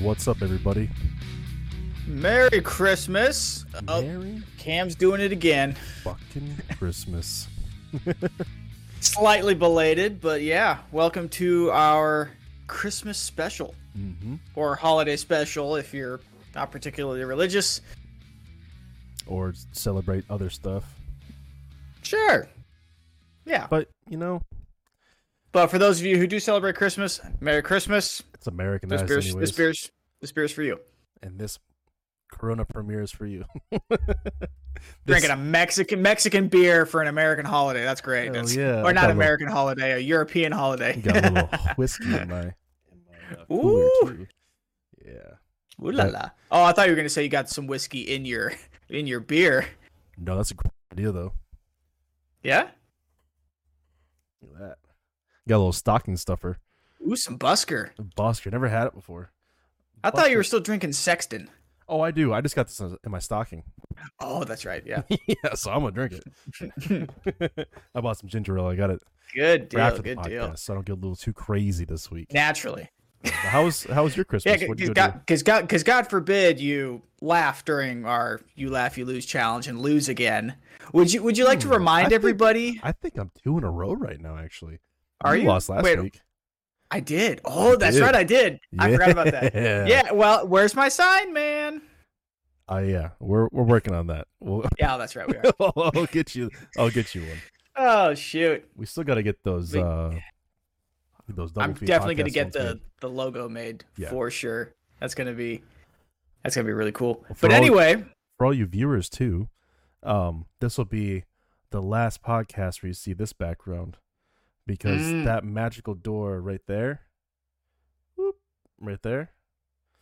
What's up, everybody? Merry Christmas. Oh, Merry Cam's doing it again. fucking Christmas. Slightly belated, but yeah. Welcome to our Christmas special hmm or holiday special if you're not particularly religious. Or celebrate other stuff. Sure. Yeah. But, you know, But for those of you who do celebrate Christmas, Merry Christmas. it's American This beer's, anyways. this beer's this beer's for you. and this Corona Premier is for you. Drinking a Mexican Mexican beer for an American holiday. That's great. Hell That's, yeah. Or not a little- American holiday, a European holiday. Got a little whiskey in my, in my uh, Ooh. Yeah. Ooh la la. Oh, I thought you were gonna say you got some whiskey in your in your beer. No, that's a great idea, though. Yeah. Look at that. Got a little stocking stuffer. Ooh, some Busker. Busker. Never had it before. I thought you were still drinking Sexton. Oh, I do. I just got this in my stocking. Oh, that's right. Yeah. yeah, so I'm gonna drink it. I bought some ginger ale. I got it good deal. Good podcast, deal. so I don't get a little too crazy this week. Naturally. How was how was your Christmas? What'd because? God, because God, God forbid you laugh during our "You Laugh, You Lose" challenge and lose again. Would you Would you like to Hmm, I remind think- everybody? I think I'm two in a row right now. Actually, Are you? lost last Wait, week? I did. Oh, that's did. right. I did. I forgot about that. Yeah. Yeah. Well, where's my sign, man? Uh, yeah, we're we're working on that. We'll, Yeah, that's right. We are. I'll get you. I'll get you one. oh shoot! We still got to get those. Wait. uh Those double I'm definitely gonna get the made. the logo made Yeah. for sure. That's gonna be that's gonna be really cool. for But all- anyway, for all you viewers too. Um, this will be the last podcast where you see this background because Mm. that magical door right there, whoop, right there,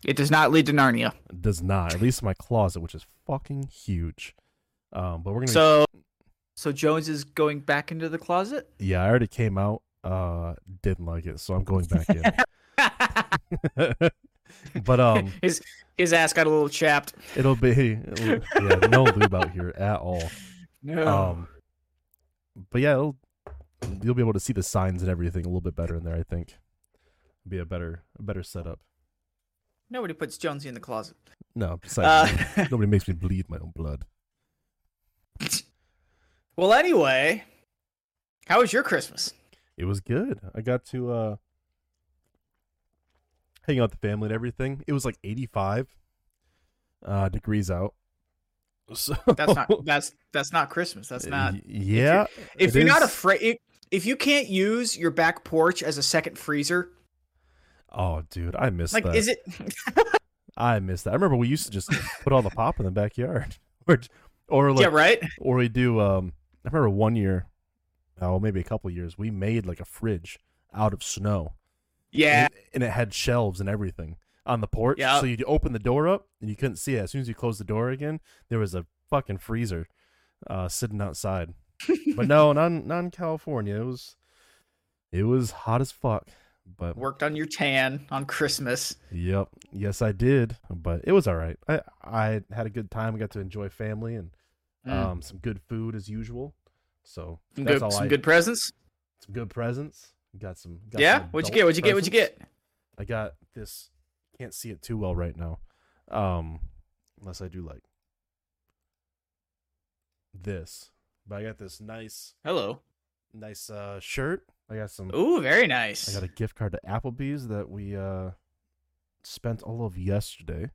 it does not lead to Narnia. It does not. At least my closet, which is fucking huge. Um, but we're gonna. So, so Jones is going back into the closet. yeah, I already came out. Uh, didn't like it, so I'm going back in. but um, his his ass got a little chapped. it'll be yeah, no lube out here at all. No. Um, but yeah, it'll, you'll be able to see the signs and everything a little bit better in there. I think be a better a better setup. Nobody puts Jonesy in the closet. No, besides Uh, nobody makes me bleed my own blood. well, anyway, how was your Christmas? It was good. I got to uh hang out with the family and everything. It was like 85 uh degrees out. So That's not that's that's not Christmas. That's not. Yeah. If it you're not afraid, if you can't use your back porch as a second freezer, Oh, dude, I missed like, that. is it? I missed that. I remember we used to just put all the pop in the backyard, or or like yeah, right. or we do um i remember one year oh maybe a couple years we made like a fridge out of snow Yeah, and, and it had shelves and everything on the porch Yeah. so you'd open the door up and you couldn't see it as soon as you closed the door again there was a fucking freezer uh sitting outside but no not, in- not in california it was it was hot as fuck but worked on your tan on Christmas. Yep. Yes, I did. But it was all right. I I had a good time. I got to enjoy family and Mm. um some good food as usual. So Some that's good, all some I good presents. some good presents. Got some. Got Yeah, some what'd you get? What'd you get? What'd you get? I got this. Can't see it too well right now. Um, unless I do like this. But I got this nice, Hello. nice uh shirt. I got some. Ooh, very nice. I got a gift card to Applebee's that we uh spent all of yesterday.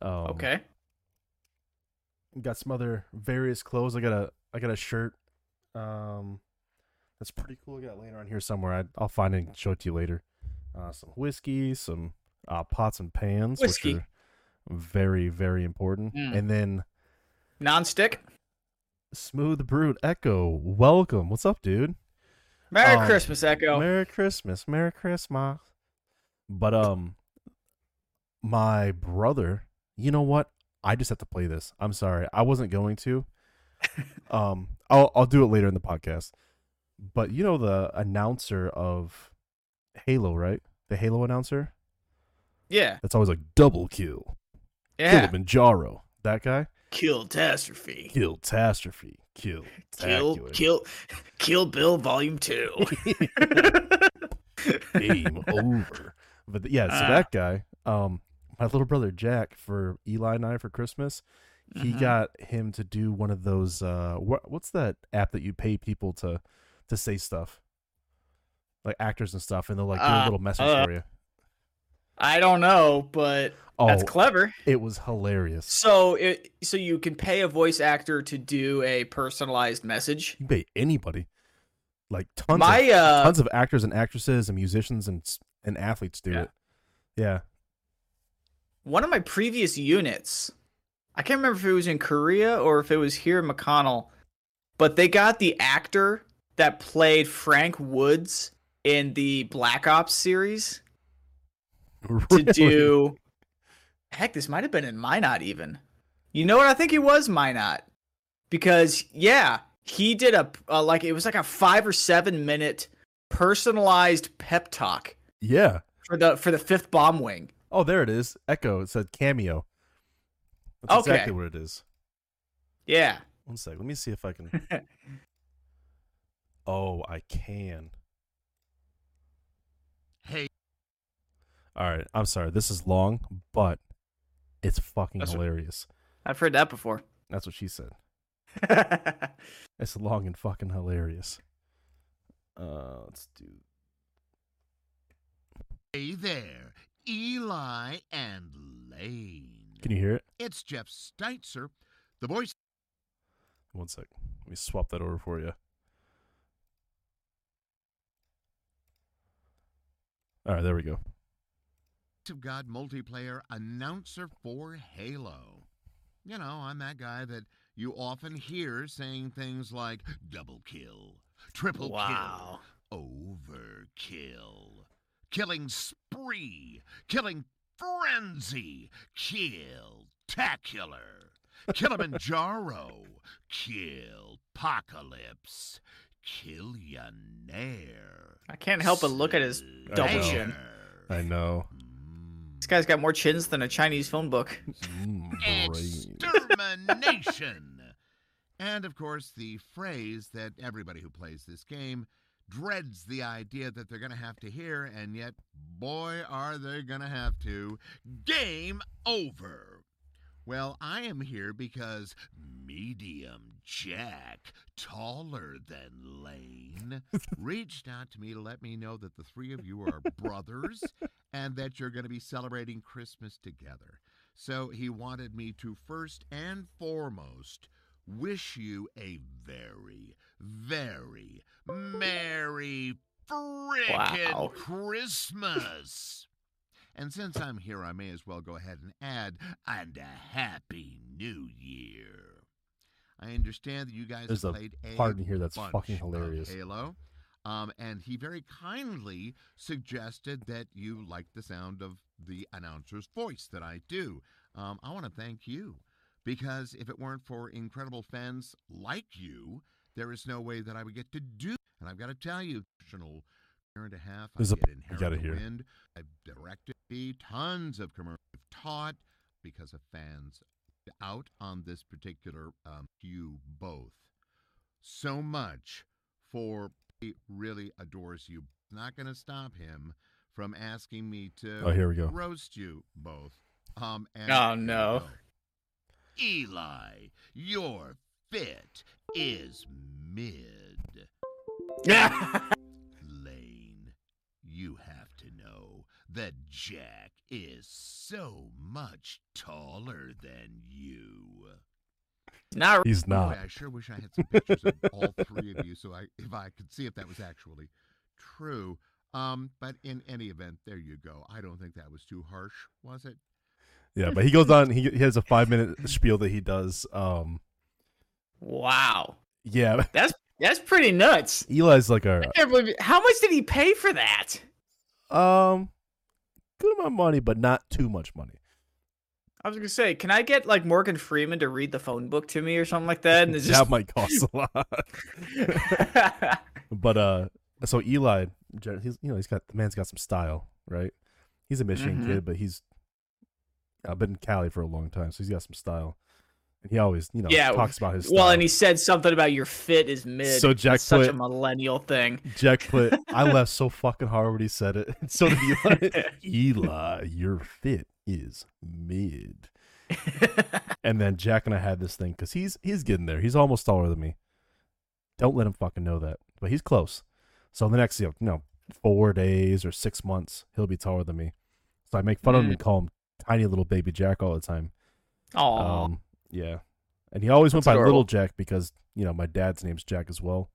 Um, okay. got some other various clothes. I got a I got a shirt. Um, that's pretty cool. I got laying around here somewhere. I, I'll find it and show it to you later. Uh, some whiskey, some uh, pots and pans, Whiskey. which are very very important. Mm. And then Non-stick. Smooth brute echo. Welcome. What's up, dude? Merry Um, Christmas, Echo. Merry Christmas. Merry Christmas. But um my brother, you know what? I just have to play this. I'm sorry. I wasn't going to. um I'll I'll do it later in the podcast. But you know the announcer of Halo, right? The Halo announcer? yeah. That's always like double kill. Yeah. Kilimanjaro. That guy? Kill catastrophe. Kill catastrophe. Kill. Kill, kill, kill Bill Volume Two. game over. But yeah, so Ah. that guy, Um, my little brother Jack for Eli and I for Christmas, he Mhm. got him to do one of those. Uh, what what's that app that you pay people to to say stuff, like actors and stuff, and they'll like do a Uh, little message uh, for you. I don't know, but Oh, that's clever. it was hilarious. So it so you can pay a voice actor to do a personalized message. You can pay anybody, like tons My of uh tons of actors and actresses and musicians and and athletes do Yeah. it. Yeah, one of my previous units, I can't remember if it was in Korea or if it was here in McConnell, but they got the actor that played Frank Woods in the Black Ops series to do. Heck, this might have been in Minot even. You know what? I think it was Minot because yeah, he did a, a like it was like a five or seven minute personalized pep talk Yeah. for the for the fifth bomb wing. Oh, there it is. Echo. It said cameo. That's Okay. exactly what it is. Yeah. One sec. Let me see if I can. oh, I can. All right. I'm sorry. This is long, but it's fucking That's what- hilarious. I've heard that before. That's what she said. It's long and fucking hilarious. Uh, let's do. hey there, Eli and Lane. Can you hear it? It's Jeff Steitzer, the voice One sec. Let me swap that over for you. All right, there we go. Of God multiplayer announcer for Halo. You know, I'm that guy that you often hear saying things like double kill, triple Wow. kill, overkill, killing spree, killing frenzy, kill tacular, Kilimanjaro, kill apocalypse, killionaire. I can't help but look at his double chin. I know. This guy's got more chins than a Chinese phone book. Extermination! and of course, the phrase that everybody who plays this game dreads the idea that they're going to have to hear, and yet, boy, are they going to have to. Game over! Well, I am here because Medium Jack, taller than Lane, reached out to me to let me know that the three of you are brothers and that you're going to be celebrating Christmas together. So he wanted me to first and foremost wish you a very, very Merry frickin' Wow. Christmas. And since I'm here, I may as well go ahead and add, and a Happy New Year. I understand that you guys There's played a part in here that's bunch fucking hilarious. Halo. Um, and he very kindly suggested that you like the sound of the announcer's voice that I do. Um, I want to thank you because if it weren't for incredible fans like you, there is no way that I would get to do. And I've got to tell you, year and a half, There's I a- get you inherit gotta the hear. wind. I've directed me tons of commercials, I've taught because of fans out on this particular um, you both so much for he really adores you. Not going to stop him from asking me to Oh, here we go. roast you both. Um, and Oh, no. go. Eli, your fit is mid. Lane, you have to know that Jack is so much taller than you. Not He's Boy, not. I sure wish I had some pictures of all three of you, so I if I could see if that was actually true. Um, but in any event, there you go. I don't think that was too harsh, was it? Yeah, but he goes on. He, he has a five minute spiel that he does. Um, wow. yeah, That's that's pretty nuts. Eli's like a I can't believe it. How much did he pay for that? Um, good amount of money, but not too much money. I was gonna say, can I get like Morgan Freeman to read the phone book to me or something like that? And it's That might cost a lot. but uh, so Eli, he's you know he's got the man's got some style, right? He's a Michigan Mhm. kid, but he's I've been in Cali for a long time, so he's got some style. And he always, you know, Yeah, talks about his. Well, and he said something about your fit is mid. So Jack put such a millennial thing. Jack put, I laughed so fucking hard when he said it. And so did Eli. Eli, your fit is mid. And then Jack and I had this thing because he's he's getting there. He's almost taller than me. Don't let him fucking know that, but he's close. So the next, you know, four days or six months, he'll be taller than me. So I make fun of him Mm. and call him tiny little baby Jack all the time. Aw. Um, yeah, and he always went That's by Little. Jack because you know my dad's name's Jack as well.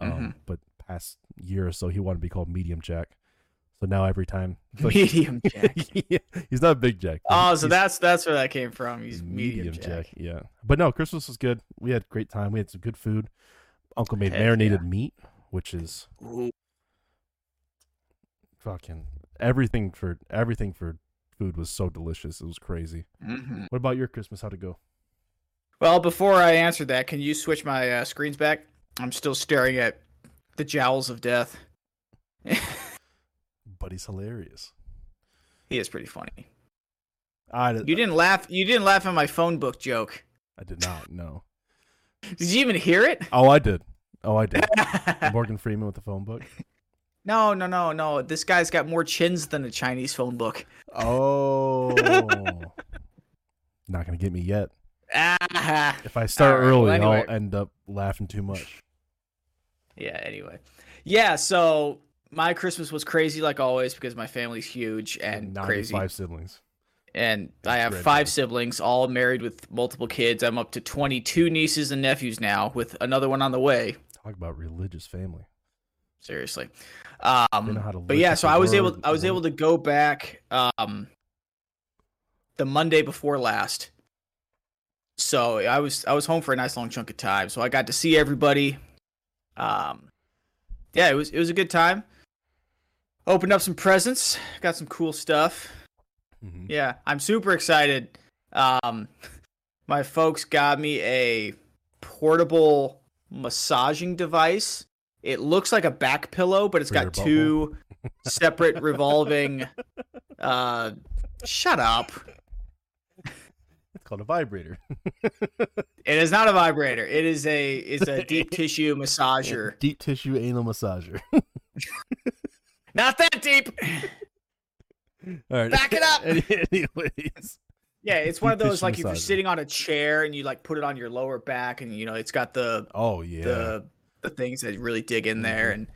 Um, Mhm. but past year or so, he wanted to be called Medium Jack. So now every time, like- medium Jack. Yeah, he's not Big Jack. Oh, so that's that's where that came from. He's medium, Jack. Yeah, but no, Christmas was good. We had a great time. We had some good food. Uncle made Heck marinated yeah. meat, which is Ooh. fucking everything for everything for food was so delicious. It was crazy. Mhm. What about your Christmas? How'd it go? Well, before I answer that, can you switch my uh, screens back? I'm still staring at the jowls of death. But he's hilarious. he is pretty funny. I You didn't laugh. You didn't laugh at my phone book joke. I did not No. Did you even hear it? Oh, I did. Oh, I did. Morgan Freeman with the phone book. no, no, no, no. This guy's got more chins than a Chinese phone book. Oh, not gonna get me yet. Ah. If I start right, early, well, anyway. I'll end up laughing too much. Yeah. Anyway. Yeah. So my Christmas was crazy, like always, because my family's huge and crazy. Five siblings. and I have five siblings, all married with multiple kids. I'm up to 22 nieces and nephews now, with another one on the way. Talk about religious family. Seriously, um, know how to but yeah. So I was able, I was able to go back um, the Monday before last. So I was, I was home for a nice long chunk of time. So I got to see everybody. Um, yeah, it was, it was a good time. Opened up some presents, got some cool stuff. Mhm. Yeah, I'm super excited. Um, my folks got me a portable massaging device. It looks like a back pillow, but it's For got two separate revolving. Uh, shut up! Called a vibrator. It is not a vibrator. It is a it's a deep tissue massager. Deep tissue anal massager. Not that deep. All right. Back it up! Anyways. Yeah, it's one of those like if you're sitting on a chair and you like put it on your lower back, and you know it's got the Oh yeah. the the things that really dig in there Mhm. and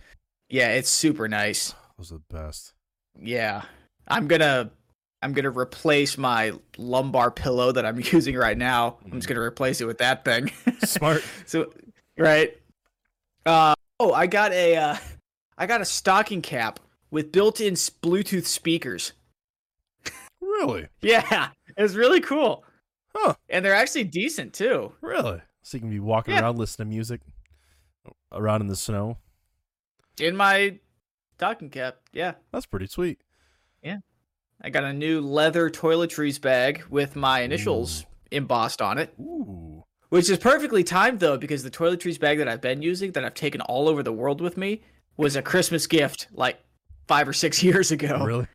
yeah it's super nice Those are the best. yeah i'm gonna i'm gonna replace my lumbar pillow that i'm using right now i'm just Mhm. gonna replace it with that thing Smart. so right uh oh i got a uh i got a stocking cap with built-in bluetooth speakers Really? yeah it's really cool Huh. and they're actually decent too Really? So you can be walking Yeah. around listening to music around in the snow. in my stocking cap yeah That's pretty sweet. I got a new leather toiletries bag with my initials embossed on it, Ooh. which is perfectly timed though because the toiletries bag that I've been using that I've taken all over the world with me was a Christmas gift like 5 or 6 years ago. Really?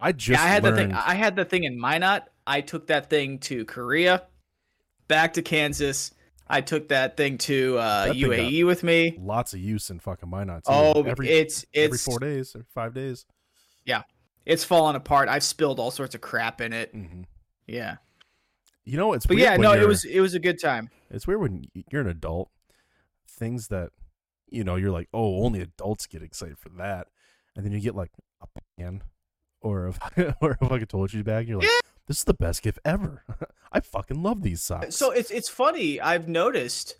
I just Yeah, I had learned. the thing I had the thing in Minot. I took that thing to Korea, back to Kansas. I took that thing to uh, That thing UAE with me. lots of use in fucking Minot too. Oh, every it's every four days or five days. It's fallen apart. I've spilled all sorts of crap in it. hmm Yeah. You know, it's But weird yeah, no, it was it was a good time. It's weird when you're an adult. Things that you know, you're like, oh, only adults get excited for that, and then you get like a pan or a or a fucking toiletries bag. And you're like, Yeah. this is the best gift ever. I fucking love these socks. So it's it's funny. I've noticed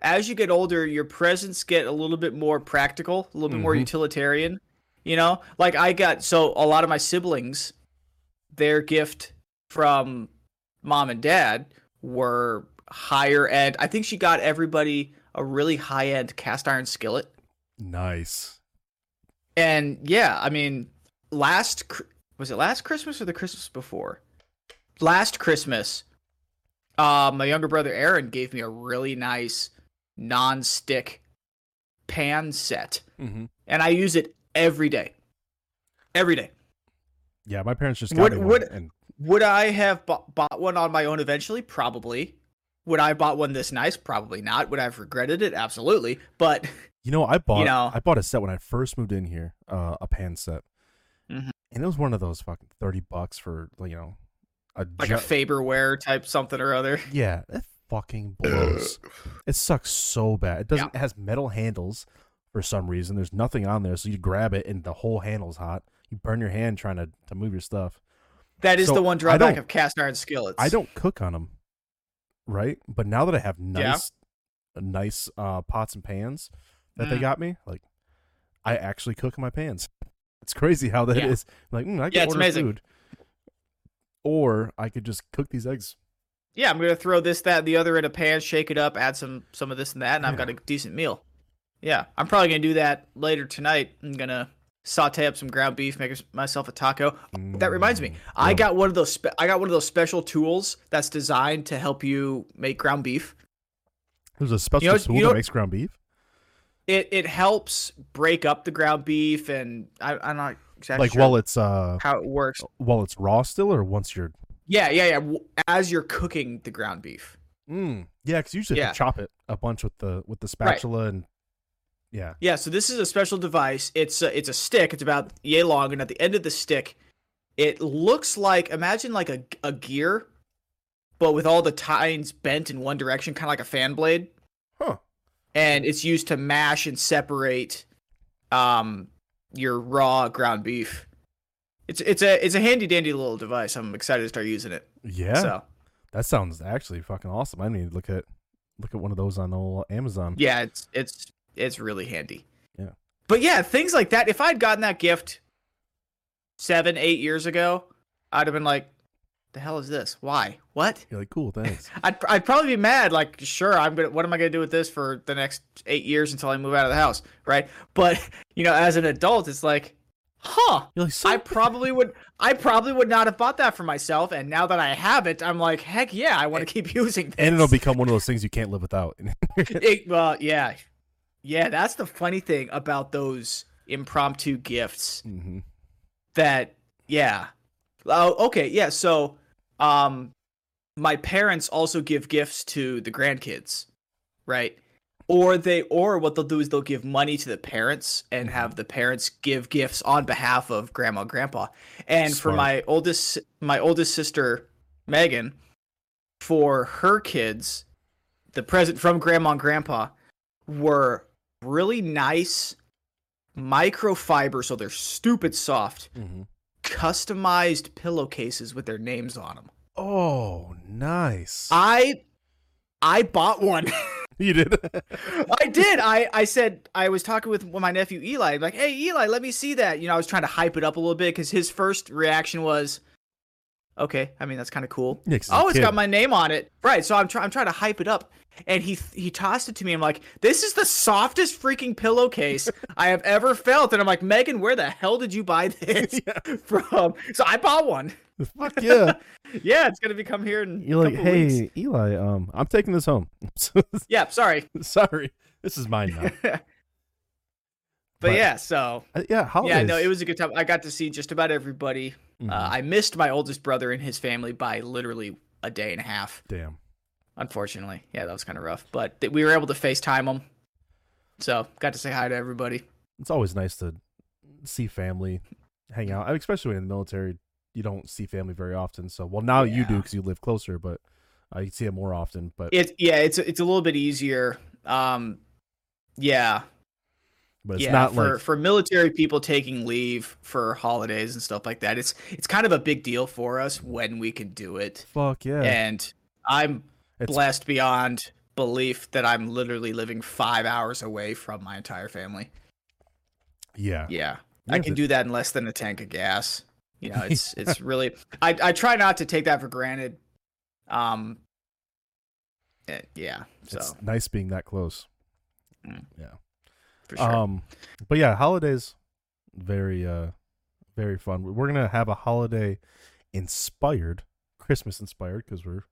as you get older, your presents get a little bit more practical, a little bit more Mhm. utilitarian. You know, like I got so a lot of my siblings, their gift from mom and dad were higher end. I think she got everybody a really high end cast iron skillet. nice. And yeah, I mean, last was it last Christmas or the Christmas before? Last Christmas, uh, my younger brother Aaron gave me a really nice non-stick pan set, hmm and I use it every day. Every day. Yeah, my parents just got Would- me would- and Would I have bought, bought one on my own eventually? Probably. Would I have bought one this nice? Probably not. Would I have regretted it? Absolutely. But You know, I bought you know- I bought a set when I first moved in here, uh, a pan set, Mhm. and it was one of those fucking thirty bucks for you know a like ju- a Farberware type something or other. yeah, it fucking blows. it sucks so bad. It doesn't. It has metal handles for some reason. There's nothing on there, so you grab it and the whole handle's hot. You burn your hand trying to to move your stuff. That is So, the one drawback of cast iron skillets. I don't cook on them, right? But now that I have nice, nice uh, pots and pans that they Mm. got me, like I actually cook in my pans. It's crazy how that is. Yeah. Like, mm, I can Yeah, it's order amazing. food, or I could just cook these eggs. Yeah, I'm gonna throw this, that, and the other in a pan, shake it up, add some some of this and that, and I've got a decent meal. Yeah, I'm probably gonna do that later tonight. I'm gonna saute up some ground beef, make myself a taco. That reminds me, Mm, I got one of those. Spe- I got one of those special tools that's designed to help you make ground beef. There's a special know- tool you that makes ground beef. It it helps break up the ground beef, and I, I'm not exactly Like sure while it's uh how it works. while it's raw still, or once you're Yeah, yeah, yeah. As you're cooking the ground beef. mm, yeah, because usually you Yeah. chop it a bunch with the with the spatula and yeah. Yeah, so this is a special device. It's a, it's a stick. It's about yay long, and at the end of the stick, it looks like imagine like a a gear, but with all the tines bent in one direction, kind of like a fan blade. Huh. And it's used to mash and separate, um, your raw ground beef. It's it's a it's a handy dandy little device. I'm excited to start using it. Yeah, So that sounds actually fucking awesome. I need to look at look at one of those on old Amazon. yeah, it's it's it's really handy. Yeah. But yeah, things like that. If I'd gotten that gift seven, eight years ago, I'd have been like, "The hell is this? Why? What?" You're like, cool, thanks. I'd I'd probably be mad. Like, sure, I'm gonna. What am I gonna do with this for the next eight years until I move out of the house, right? But you know, as an adult, it's like, huh. You're like, so I probably would. I probably would not have bought that for myself, and now that I have it, I'm like, heck yeah, I want to keep using this. and it'll become one of those things you can't live without. It, well, yeah, yeah. That's the funny thing about those impromptu gifts. hmm That yeah. Oh, okay, yeah. So, um, my parents also give gifts to the grandkids, right? Or they, or what they'll do is they'll give money to the parents and Mm-hmm. have the parents give gifts on behalf of grandma, and grandpa. And for my oldest, my oldest sister, Megan, for her kids, the present from grandma and grandpa were really nice microfiber, so they're stupid soft, hmm customized pillowcases with their names on them. Oh, nice. I I bought one. you did. I did. I I said I was talking with my nephew Eli. Like, hey Eli, let me see that. You know, I was trying to hype it up a little bit because his first reaction was, okay. I mean, that's kind of cool. Yeah, Oh, it's got my name on it. Right. So I'm trying. I'm trying to hype it up. And he he tossed it to me. I'm like, this is the softest freaking pillowcase I have ever felt. And I'm like, Megan, where the hell did you buy this Yeah. from? So I bought one. Fuck yeah. Yeah, it's gonna be come here and You're like, hey, weeks." Eli, um, I'm taking this home. Yeah, sorry. Sorry, this is mine now. but, But- yeah, so Uh, yeah, holidays. yeah, no, it was a good time. I got to see just about everybody. Mhm. Uh, I missed my oldest brother and his family by literally a day and a half. Damn. Unfortunately, yeah, that was kind of rough. But th- we were able to FaceTime them, so got to say hi to everybody. It's always nice to see family, hang out. I mean, Especially when in the military, you don't see family very often. So, well, now you do because you live closer, but uh, you see it more often. But It's yeah, it's it's a little bit easier. Um, yeah, but it's yeah, not for like for military people taking leave for holidays and stuff like that. It's it's kind of a big deal for us when we can do it, fuck yeah. and I'm It's- blessed beyond belief that I'm literally living five hours away from my entire family. yeah. Yeah, You I can to- do that in less than a tank of gas. You know, it's it's really I I try not to take that for granted. Um, eh, yeah, so It's nice being that close. Yeah. For sure. Um, but yeah, holidays, very uh, very fun. We're gonna have a holiday inspired, Christmas inspired, because we're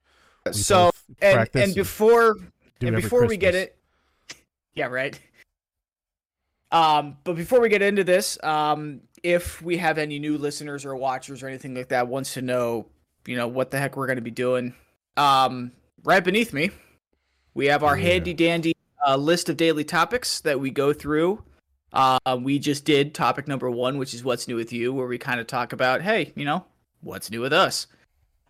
we so and and before and before we get it yeah right um but before we get into this um if we have any new listeners or watchers or anything like that wants to know you know what the heck we're going to be doing um right beneath me We have our Yeah. handy dandy uh, list of daily topics that we go through. Uh, we just did topic number one, which is what's new with you, where we kind of talk about, hey, you know, what's new with us?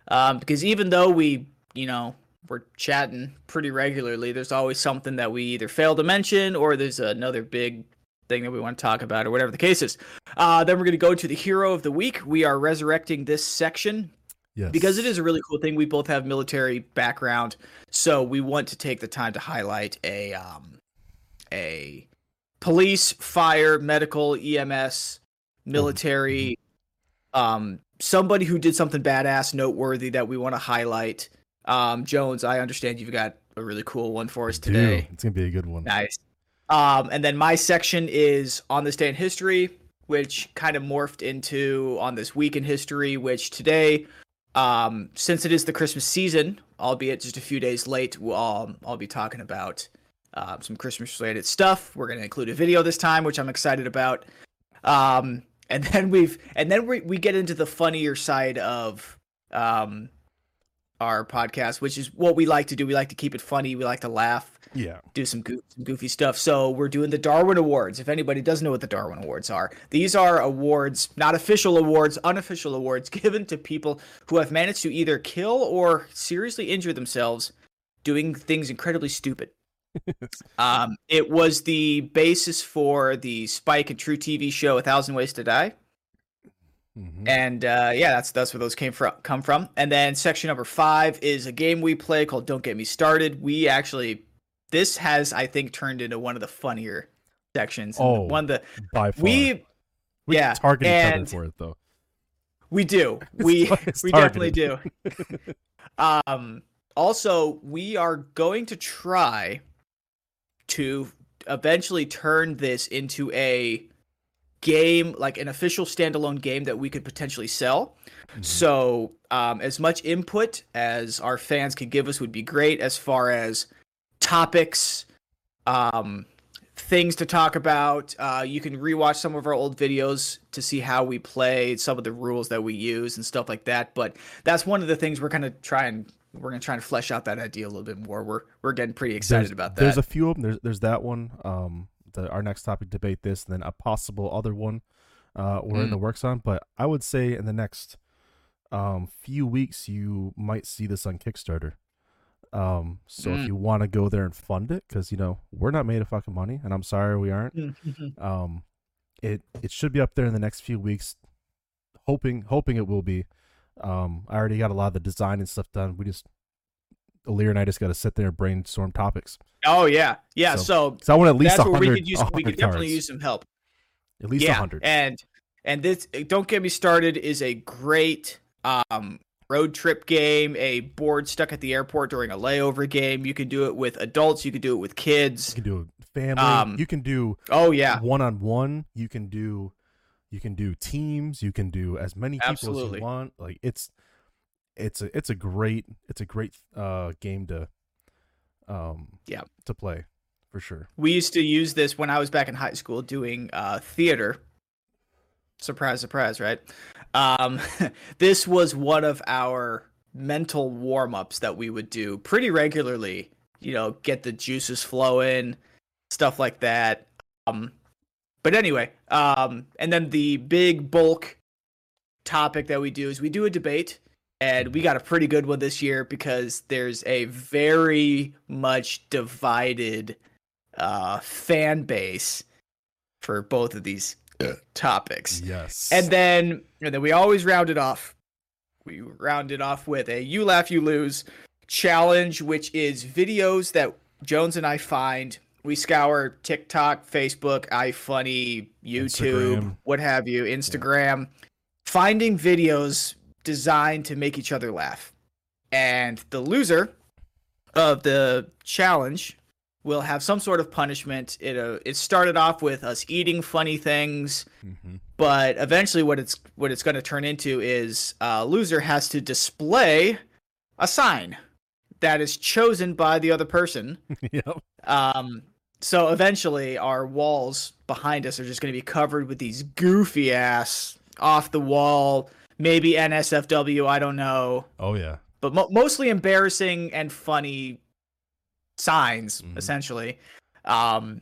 Um, because even though we, you know, we're chatting pretty regularly, there's always something that we either fail to mention or there's another big thing that we want to talk about or whatever the case is. Uh, then we're going to go to the hero of the week. We are resurrecting this section Yes. because it is a really cool thing. We both have military background, so we want to take the time to highlight a um, a police, fire, medical, EMS, military, um, somebody who did something badass, noteworthy that we want to highlight. Um, Jones, I understand you've got a really cool one for us Dude, today. it's gonna be a good one. Nice. Um, and then my section is on this day in history, which kind of morphed into on this week in history, which today, um, since it is the Christmas season, albeit just a few days late, we'll, um, I'll be talking about uh, some Christmas related stuff. We're to include a video this time, which I'm excited about. Um, and then we've and then we, we get into the funnier side of um, our podcast, which is what we like to do. We like to keep it funny. We like to laugh Yeah. do some, goof, some goofy stuff. So we're doing the Darwin Awards. If anybody doesn't know what the Darwin Awards are, these are awards, not official awards, unofficial awards given to people who have managed to either kill or seriously injure themselves doing things incredibly stupid. um, it was the basis for the Spike and True TV show A Thousand Ways to Die. Mhm. And uh, yeah, that's that's where those came from come from. And then section number five is a game we play called Don't Get Me Started. We actually this has I think turned into one of the funnier sections. Oh, one of the By far. we we yeah, target each other for it though. we do we we definitely do. Um, also, we are going to try to eventually turn this into a game, like an official standalone game that we could potentially sell. Mhm. So, um, as much input as our fans could give us would be great as far as topics, um, things to talk about. Uh, you can rewatch some of our old videos to see how we play, some of the rules that we use, and stuff like that. But that's one of the things we're gonna try and we're gonna try and flesh out that idea a little bit more. We're we're getting pretty excited there's, about that. There's a few of them. There's there's that one. Um, the, our next topic debate this, and then a possible other one. Uh, we're in Mm. the works on, but I would say in the next um few weeks you might see this on Kickstarter. Um, so Mm. if you want to go there and fund it, because you know we're not made of fucking money, and I'm sorry we aren't. Um, it it should be up there in the next few weeks. Hoping hoping it will be. Um, I already got a lot of the design and stuff done. We just Alir and I just got to sit there and brainstorm topics. oh yeah, yeah. So, So, So I want at least that's a where we hundred. could use we could definitely use some help. at least a yeah, hundred. and and this don't get me started is a great um road trip game, a board stuck at the airport during a layover game. You can do it with adults, you can do it with kids. You can do family. Um, you can do Oh yeah, one on one. You can do you can do teams. You can do as many people as Absolutely. you want. Like it's it's a it's a great it's a great uh game to um Yeah. to play for sure. we used to use this when I was back in high school doing uh theater. Surprise, surprise, right? Um, this was one of our mental warm ups that we would do pretty regularly. You know, get the juices flowing, stuff like that. Um, but anyway, um, and then the big bulk topic that we do is we do a debate, and we got a pretty good one this year because there's a very much divided uh, fan base for both of these topics. Yes. And then and then we always round it off. We round it off with a you laugh you lose challenge, which is videos that Jones and I find. We scour TikTok, Facebook, iFunny, YouTube, Instagram. what have you, Instagram, finding videos designed to make each other laugh. And the loser of the challenge will have some sort of punishment. It uh, it started off with us eating funny things, mm-hmm. but eventually what it's what it's going to turn into is uh, loser has to display a sign that is chosen by the other person. yep. Um, so eventually our walls behind us are just going to be covered with these goofy ass off the wall, maybe NSFW, I don't know, Oh yeah. but mo- mostly embarrassing and funny signs Mhm. essentially. Um,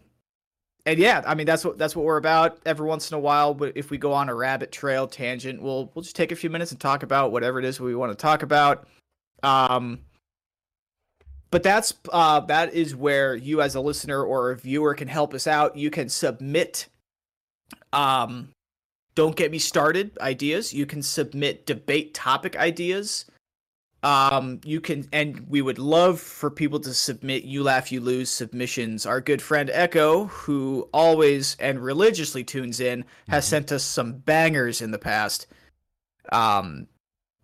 and yeah, I mean that's what that's what we're about. Every once in a while, if we go on a rabbit trail tangent, we'll we'll just take a few minutes and talk about whatever it is we want to talk about. Um, but that's uh, that is where you as a listener or a viewer can help us out. You can submit um don't get me started ideas. You can submit debate topic ideas. Um you can and we would love for people to submit you laugh you lose submissions. Our good friend Echo who always and religiously tunes in has Mhm. sent us some bangers in the past. Um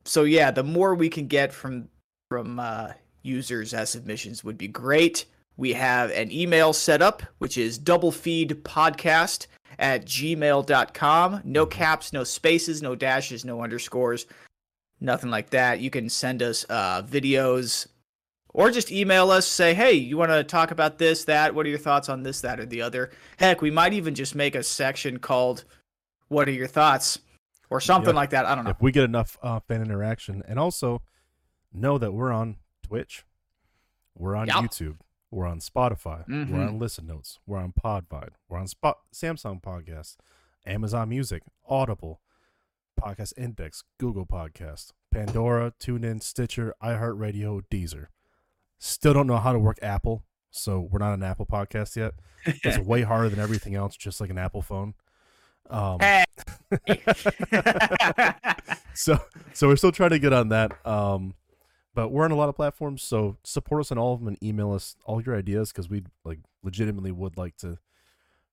so yeah, the more we can get from from uh users as submissions would be great. We have an email set up, which is doublefeedpodcast at gmail.com. No caps, no spaces, no dashes, no underscores, nothing like that. You can send us uh, videos or just email us, say, hey, you want to talk about this, that? What are your thoughts on this, that, or the other? Heck, we might even just make a section called What are your thoughts? Or something Yeah. like that. I don't know. If we get enough uh, fan interaction, and also know that we're on Twitch, we're on Yep. YouTube, we're on Spotify, Mhm. we're on Listen Notes, we're on Podvine, we're on Spot Samsung Podcast, Amazon Music, Audible, Podcast Index, Google Podcast, Pandora, TuneIn, Stitcher, iHeartRadio, Deezer. Still don't know how to work Apple, so we're not an Apple podcast yet. It's way harder than everything else, just like an Apple phone. Um, Hey. so so we're still trying to get on that um but we're on a lot of platforms so support us on all of them and email us all your ideas because we like legitimately would like to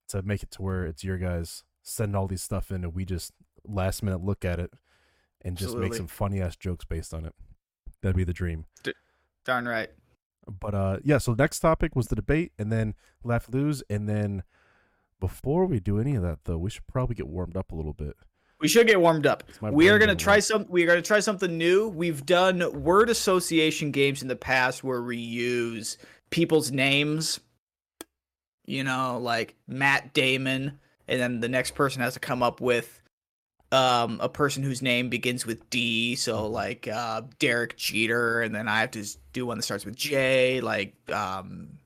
to make it to where it's your guys send all these stuff in and we just last minute look at it and just make some funny ass jokes based on it. That'd be the dream. Darn right. but uh yeah so next topic was the debate and then laugh lose and then before we do any of that though we should probably get warmed up a little bit We should get warmed up. We are gonna try some. We are gonna try something new. We've done word association games in the past where we use people's names. You know, like Matt Damon, and then the next person has to come up with um, a person whose name begins with D. So like uh, Derek Jeter, and then I have to do one that starts with J, like um,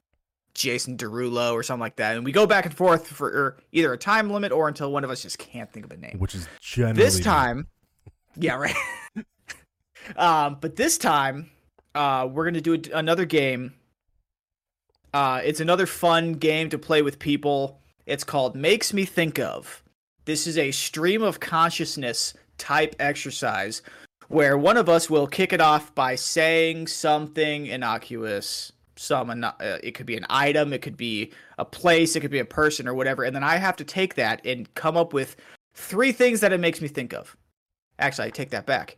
Jason Derulo or something like that. And we go back and forth for either a time limit or until one of us just can't think of a name. Which is generally this time yeah right. Um but this time uh we're gonna do a- another game. Uh it's another fun game to play with people. It's called makes me think of. This is a stream of consciousness type exercise where one of us will kick it off by saying something innocuous some uh, it could be an item it could be a place it could be a person or whatever and then i have to take that and come up with three things that it makes me think of Actually, I take that back.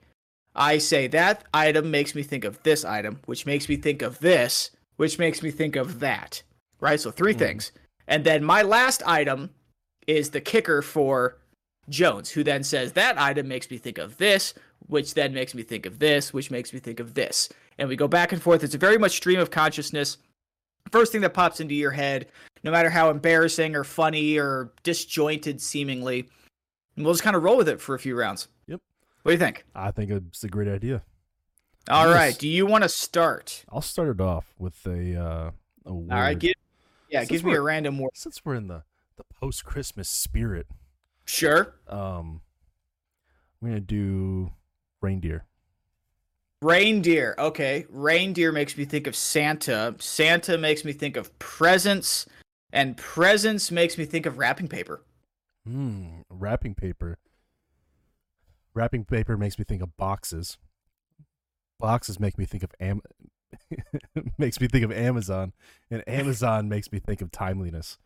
I say that item makes me think of this item, which makes me think of this, which makes me think of that. Right? So 3 Mhm. things. And then my last item is the kicker for Jones, who then says that item makes me think of this, which then makes me think of this, which makes me think of this. And we go back and forth. It's a very much stream of consciousness. First thing that pops into your head, no matter how embarrassing or funny or disjointed seemingly, and we'll just kind of roll with it for a few rounds. Yep. What do you think? I think it's a great idea. All right. Do you want to start? I'll start it off with a uh, a word. All right. Give, yeah, Since give me a random word. Since we're in the the post Christmas spirit, Sure. um, we're gonna do reindeer. Reindeer. Okay. Reindeer makes me think of Santa. Santa makes me think of presents. And presents makes me think of wrapping paper. Hmm, wrapping paper. Wrapping paper makes me think of boxes. Boxes make me think of am. makes me think of Amazon, and Amazon makes me think of timeliness.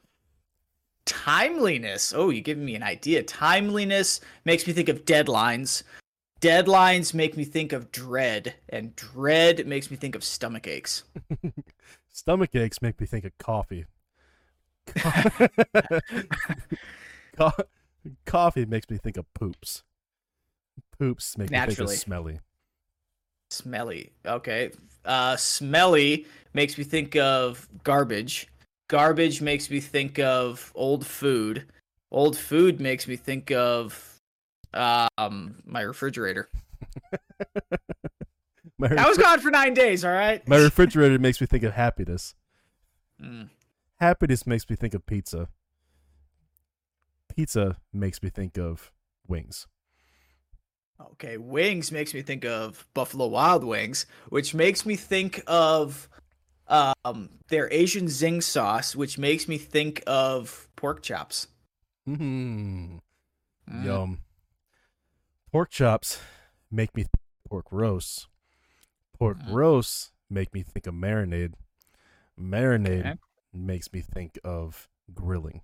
Timeliness. Oh, you're giving me an idea. Timeliness makes me think of deadlines. Deadlines make me think of dread. And dread makes me think of stomach aches. Stomach aches make me think of coffee. Co- coffee makes me think of poops. Poops make me think of smelly. Smelly. Okay. Uh, smelly makes me think of garbage. Garbage makes me think of old food. Old food makes me think of um my refrigerator. My, I was gone for nine days. All right. my refrigerator makes me think of happiness. Mm. Happiness makes me think of pizza. Pizza makes me think of wings. Okay, wings makes me think of Buffalo Wild Wings, which makes me think of um their Asian zing sauce, which makes me think of pork chops. Mm, Mm. Yum. Pork chops make me think of pork roasts. Pork Mm. roasts make me think of marinade. Marinade Okay. makes me think of grilling.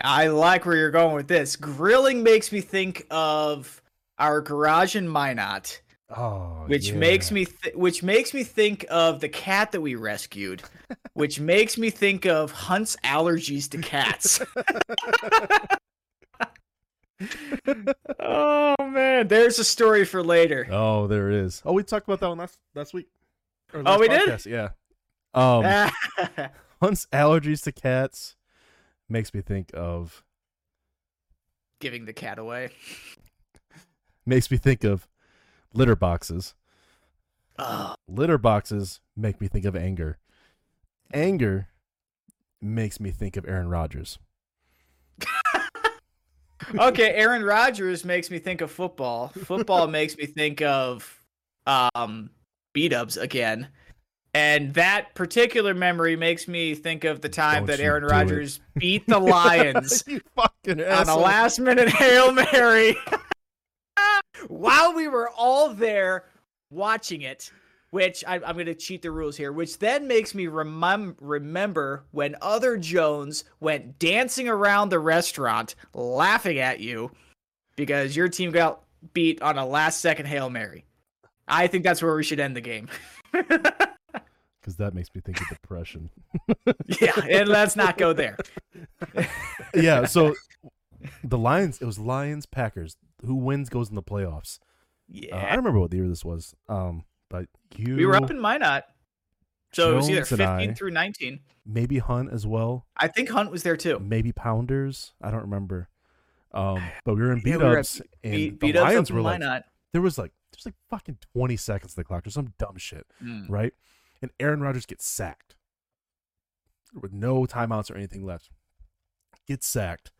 I like where you're going with this. Grilling makes me think of our garage in Minot, Oh, which makes me th- which makes me think of the cat that we rescued, which makes me think of Hunt's allergies to cats. oh man, there's a story for later. Oh, there it is. Oh, we talked about that one last last week. Oh, last we did? Yeah. Um, Hunt's allergies to cats makes me think of Giving the cat away. makes me think of litter boxes. Oh, Litter boxes make me think of anger. Anger makes me think of Aaron Rodgers. okay, Aaron Rodgers makes me think of football. Football makes me think of um B-Dubs again. And that particular memory makes me think of the time Don't that Aaron it. Rodgers beat the Lions on a last minute Hail Mary while we were all there watching it. Which I, I'm going to cheat the rules here, which then makes me remem- remember when other Jones went dancing around the restaurant laughing at you because your team got beat on a last second Hail Mary. I think that's where we should end the game. Because that makes me think of depression. yeah, and let's not go there. yeah, so the Lions, it was Lions Packers. Who wins goes in the playoffs. Uh, I remember what the year this was. Um, but you we were up in Minot. So it was either 15 I- through 19. maybe Hunt as well. I think Hunt was there too. Maybe Pounders. I don't remember. Um, but we were in Yeah, beat we ups, and Beat, the beat Lions were like, Minot. there was like, there's like fucking 20 seconds to the clock or some dumb shit, Mm. right? And Aaron Rodgers gets sacked with no timeouts or anything left. Gets sacked.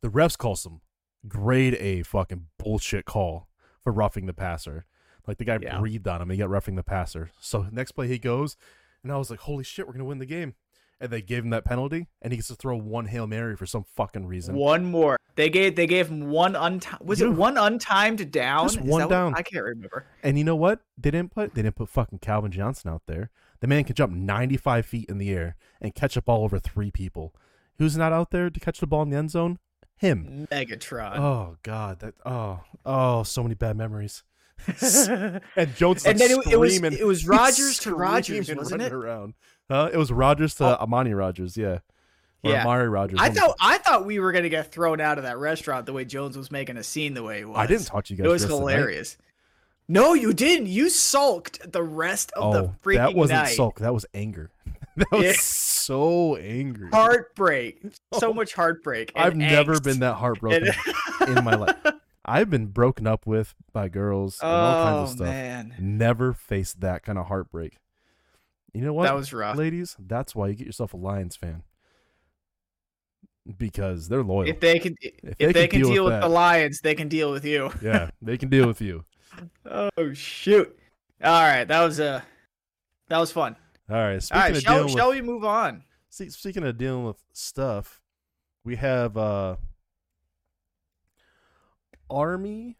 The refs call some grade A fucking bullshit call for roughing the passer. Like the guy Yeah. breathed on him. He got roughing the passer. So next play he goes, and I was like, holy shit, we're gonna win the game. And they gave him that penalty, and he gets to throw one hail mary for some fucking reason. One more. They gave they gave him one untimed. Was You it one untimed down? Just Is one that what- down. I can't remember. And you know what? They didn't put they didn't put fucking Calvin Johnson out there. The man can jump 95 feet in the air and catch a ball over three people. Who's not out there to catch the ball in the end zone? Him. Megatron. Oh God, that oh oh so many bad memories. And Jones and like then it, it was it was Rodgers to Rodgers, wasn't it? Around. Huh? It was Rodgers to oh. Amani Rodgers, yeah. Or Yeah. Amari Rodgers. I thought I thought we were gonna get thrown out of that restaurant the way Jones was making a scene the way he was. I didn't talk to you guys. It was the rest of the night. hilarious. No, you didn't. You sulked the rest of the Oh, freaking that wasn't night. sulk. That was anger. that was Yeah. so angry. Heartbreak. So Oh. much heartbreak. and I've never been that heartbroken in my life. I've been broken up with by girls and all kinds of Oh stuff. man, Never faced that kind of heartbreak. You know what? that was rough. ladies, that's why you get yourself a Lions fan. Because they're loyal. If they can, if, they they, can deal deal, with with, the Lions, they can deal with you. yeah, they can deal with you. Oh shoot! All right, that was uh, that was fun. All right. All right, shall, shall with, we move on? see, speaking of dealing with stuff, we have uh Army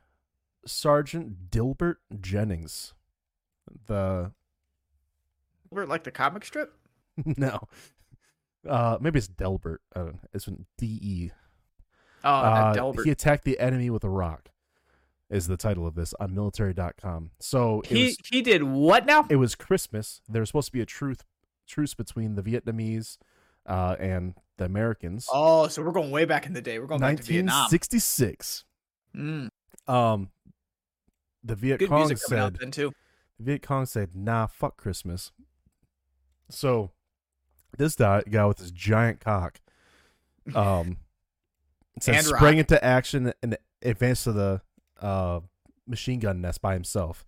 Sergeant Dilbert Jennings. The We're like the comic strip. no. Uh, maybe it's Delbert. Uh, it's D E. Oh, Uh, Delbert. he attacked the enemy with a rock. Is the title of this on military.com. So He was he did what now? it was Christmas. There was supposed to be a truth truce between the Vietnamese uh, and the Americans. Oh, so we're going way back in the day. We're going back to Vietnam. 1966. Mm, Um, the Viet good Cong music coming out said then too. the Viet Cong said, "Nah, fuck Christmas." So this guy, with his giant cock, um, said, sprang into action and advance to the uh, machine gun nest by himself.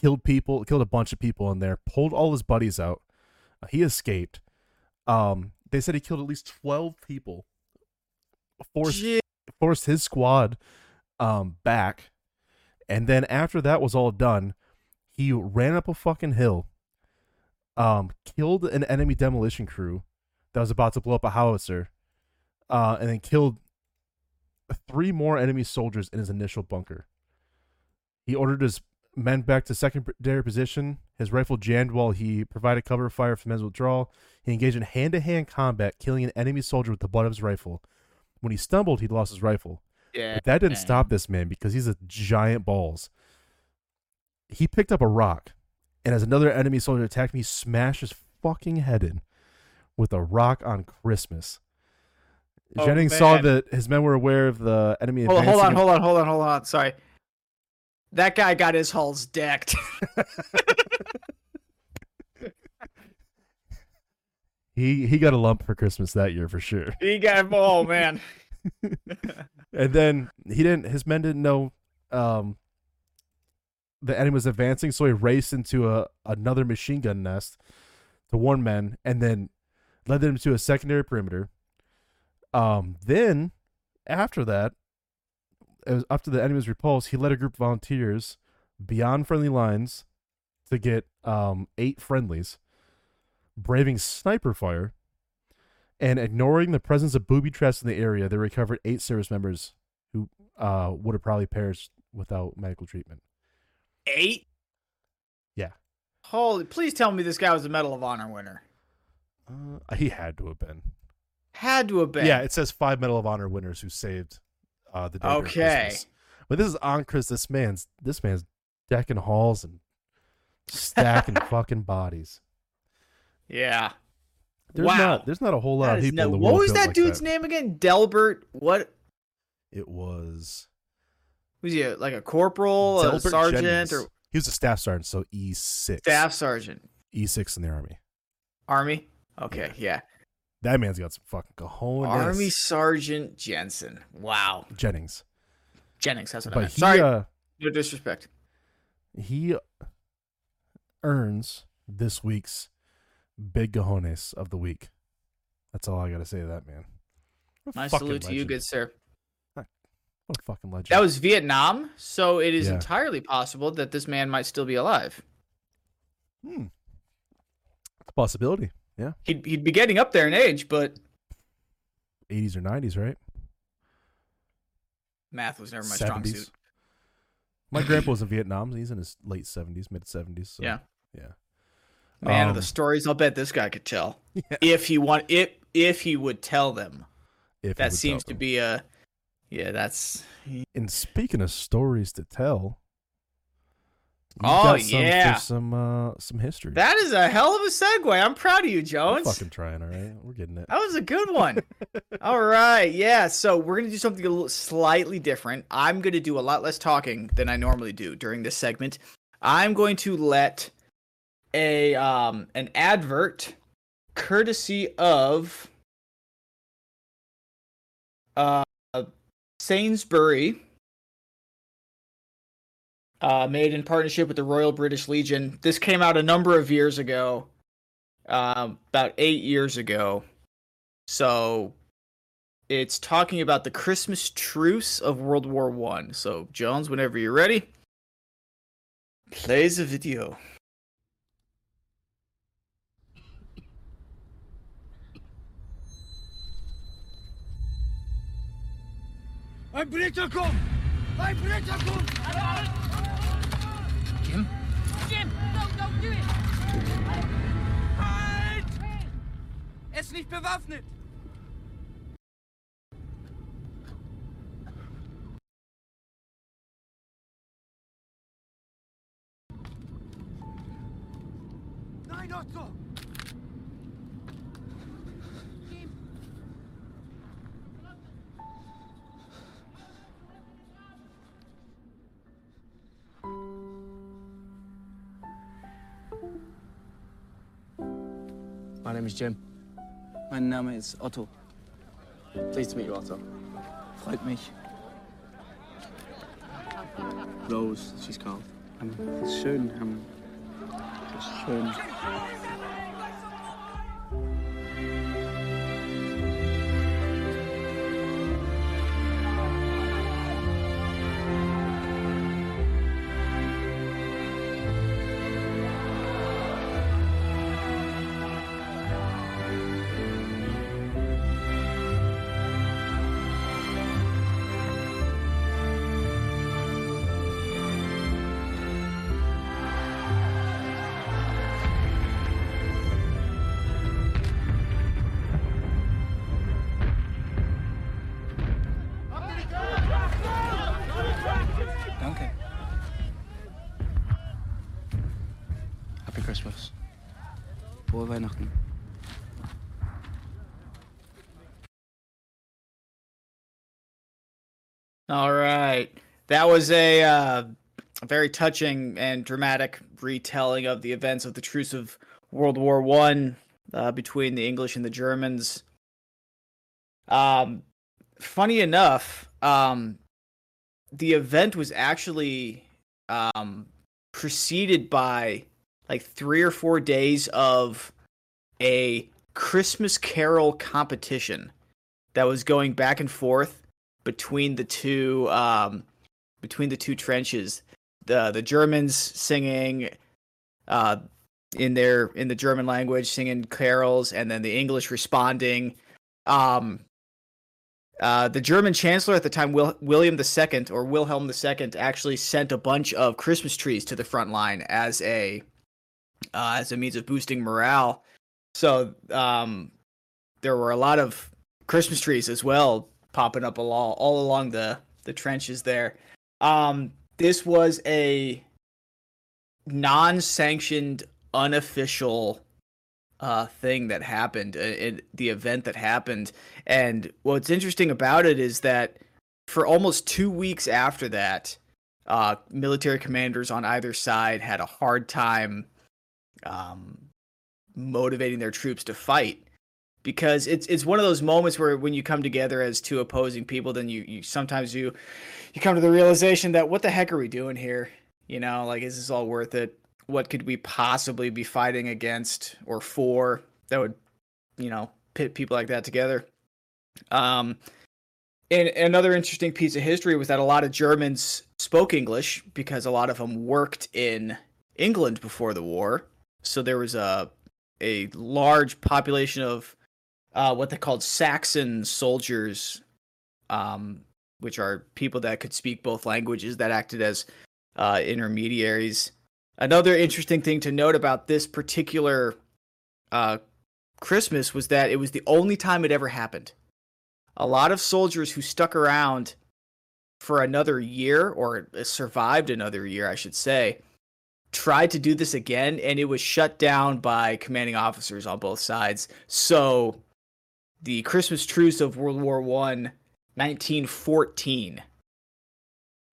Killed people, killed a bunch of people in there. Pulled all his buddies out. He escaped. Um, they said he killed at least twelve people. Forced Shit. Forced his squad um back, and then after that was all done, he ran up a fucking hill. Um, killed an enemy demolition crew that was about to blow up a howitzer, uh, and then killed three more enemy soldiers in his initial bunker. He ordered his men back to secondary position. His rifle jammed while he provided cover fire for men's withdrawal. He engaged in hand to hand combat, killing an enemy soldier with the butt of his rifle. When he stumbled, he'd lost his rifle. Yeah. But that didn't stop this man because he's a giant balls. He picked up a rock, and as another enemy soldier attacked me, he smashed his fucking head in with a rock on Christmas. Oh, Jennings saw that his men were aware of the enemy. Hold, hold on, hold on, hold on, hold on. Sorry. That guy got his hulls decked. He he got a lump for Christmas that year for sure. he got oh man. And then he didn't. His men didn't know um, the enemy was advancing, so he raced into a another machine gun nest to warn men, and then led them to a secondary perimeter. Um, then after that, it was after the enemy was repulsed, he led a group of volunteers beyond friendly lines to get um eight friendlies, braving sniper fire and ignoring the presence of booby traps in the area, they recovered eight service members who uh, would have probably perished without medical treatment. Eight? Yeah. Holy please tell me this guy was a Medal of Honor winner. Uh, he had to have been. Had to have been. Yeah, it says five Medal of Honor winners who saved uh, the day. Okay. But this is on Chris. This man's this man's decking halls and stacking fucking bodies. Yeah. There's wow. not there's not a whole lot That of is people. in no- the what world was that like dude's name again? Delbert. What It was was he? a, Like a corporal, a sergeant, Jennings. or he was a staff sergeant, so E six. staff sergeant? E six in the army. Army. Okay, yeah. That man's got some fucking cojones. Army Sergeant Jensen. Wow. Jennings. Jennings. That's what I But meant. he Sorry. uh, no disrespect. he earns this week's big cojones of the week. That's all I gotta say to that man. My fucking salute to you, good sir. What a fucking legend. That was Vietnam, so it is Yeah. entirely possible that this man might still be alive. hmm. It's a possibility. Yeah, He'd he'd be getting up there in age, but 80s or 90s, right? math was never my strong suit. My grandpa was in Vietnam. He's in his late 70s, mid 70s. So, Yeah. yeah. Man of Um, the stories, I'll bet this guy could tell. Yeah. If he want if if he would tell them. If That seems to be a yeah, that's And speaking of stories to tell, Oh, some, yeah. some uh, some history. that is a hell of a segue. I'm proud of you, Jones. fucking trying, all right? We're getting it. That was a good one. All right. Yeah. So we're going to do something a little slightly different. I'm going to do a lot less talking than I normally do during this segment. I'm going to let a um an advert courtesy of uh Sainsbury uh, made in partnership with the Royal British Legion. This came out a number of years ago, um, about eight years ago. So it's talking about the Christmas truce of World War One. So Jones, whenever you're ready, plays a video. Ein Briter kommt! Ein Briter kommt! Jim, Jim, no, don't do it! Halt! Er ist nicht bewaffnet! Nein, Otto! name mich Jim. Mein Name ist Otto. Nichts mit Otto. Freut mich. Rose, she's called. Um, ähm, schön. Ähm, um, schön. That was a uh, very touching and dramatic retelling of the events of the Truce of World War One uh, between the English and the Germans. Um, funny enough, um, the event was actually um, preceded by like three or four days of a Christmas Carol competition that was going back and forth between the two um, between the two trenches. The the Germans singing uh, in their in the German language, singing carols, and then the English responding. Um, uh, the German chancellor at the time, Wil- William II or Wilhelm II, actually sent a bunch of Christmas trees to the front line as a uh, as a means of boosting morale. So um, there were a lot of Christmas trees as well popping up all, all along the, the trenches there. Um, this was a non sanctioned, unofficial uh, thing that happened, uh, the event that happened. And what's interesting about it is that for almost two weeks after that, uh, military commanders on either side had a hard time um, motivating their troops to fight because it's it's one of those moments where when you come together as two opposing people then you, you sometimes you you come to the realization that what the heck are we doing here? You know like is this all worth it? What could we possibly be fighting against or for that would you know pit people like that together? Um and another interesting piece of history was that a lot of Germans spoke English because a lot of them worked in England before the war. So there was a a large population of uh, what they called Saxon soldiers, um, which are people that could speak both languages that acted as uh, intermediaries. Another interesting thing to note about this particular uh, Christmas was that it was the only time it ever happened. A lot of soldiers who stuck around for another year, or survived another year, I should say, tried to do this again, and it was shut down by commanding officers on both sides. So the Christmas truce of World War One, 1914,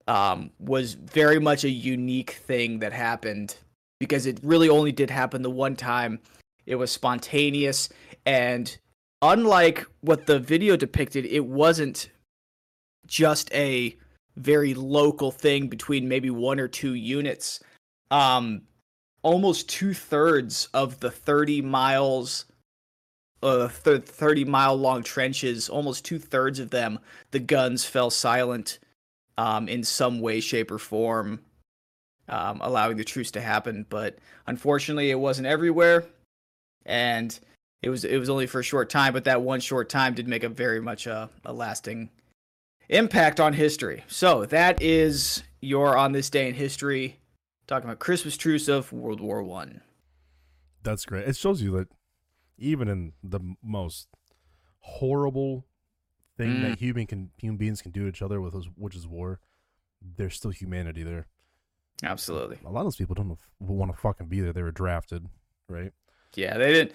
um, was very much a unique thing that happened because it really only did happen the one time. It was spontaneous, and unlike what the video depicted, it wasn't just a very local thing between maybe one or two units. Um, almost two thirds of the 30 miles uh, th- 30 mile long trenches, almost two thirds of them, the guns fell silent um, in some way, shape, or form, um, allowing the truce to happen. But unfortunately, it wasn't everywhere, and it was it was only for a short time. But that one short time did make a very much a, a lasting impact on history. So that is your on this day in history, talking about Christmas truce of World War One. That's great. It shows you that even in the most horrible thing Mm. that human can human beings can do to each other with us, which is war, there's still humanity there. Absolutely. A lot of those people don't want to fucking be there. They were drafted, right? Yeah, they didn't.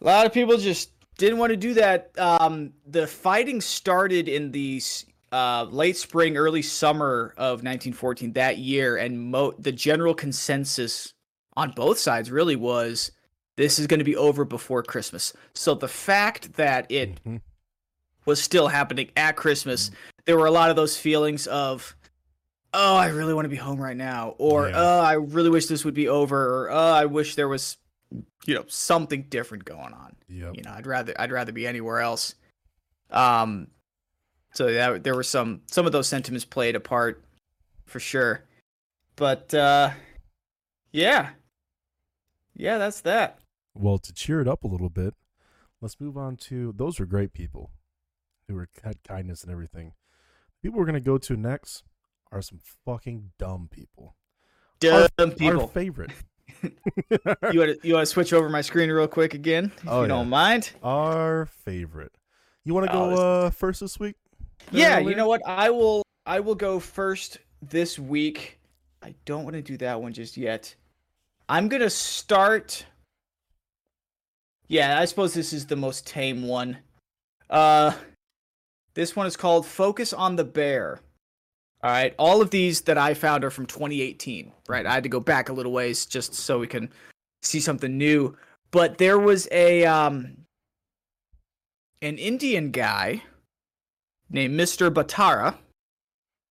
A lot of people just didn't want to do that. Um, the fighting started in the uh, late spring, early summer of 1914 that year, and mo- the general consensus on both sides really was this is going to be over before Christmas. So the fact that it Mhm. was still happening at Christmas, there were a lot of those feelings of, oh, I really want to be home right now, or Yeah. oh, I really wish this would be over, or oh, I wish there was, you know, something different going on. Yep. You know, I'd rather I'd rather be anywhere else. Um, so yeah, there were some some of those sentiments played a part, for sure. But uh, yeah, yeah, that's that. Well, to cheer it up a little bit, let's move on to those are great people who were had kindness and everything. People we're gonna go to next are some fucking dumb people. Dumb Our people. favorite. you want to you want to switch over my screen real quick again, if Oh, you yeah. don't mind? Our favorite. You want to Oh, go uh, first this week? Yeah, you know what? I will I will go first this week. I don't want to do that one just yet. I'm gonna start. Yeah, I suppose this is the most tame one. Uh, this one is called "Focus on the Bear." All right, all of these that I found are from 2018. Right, I had to go back a little ways just so we can see something new. But there was a um, an Indian guy named Mr. Batara.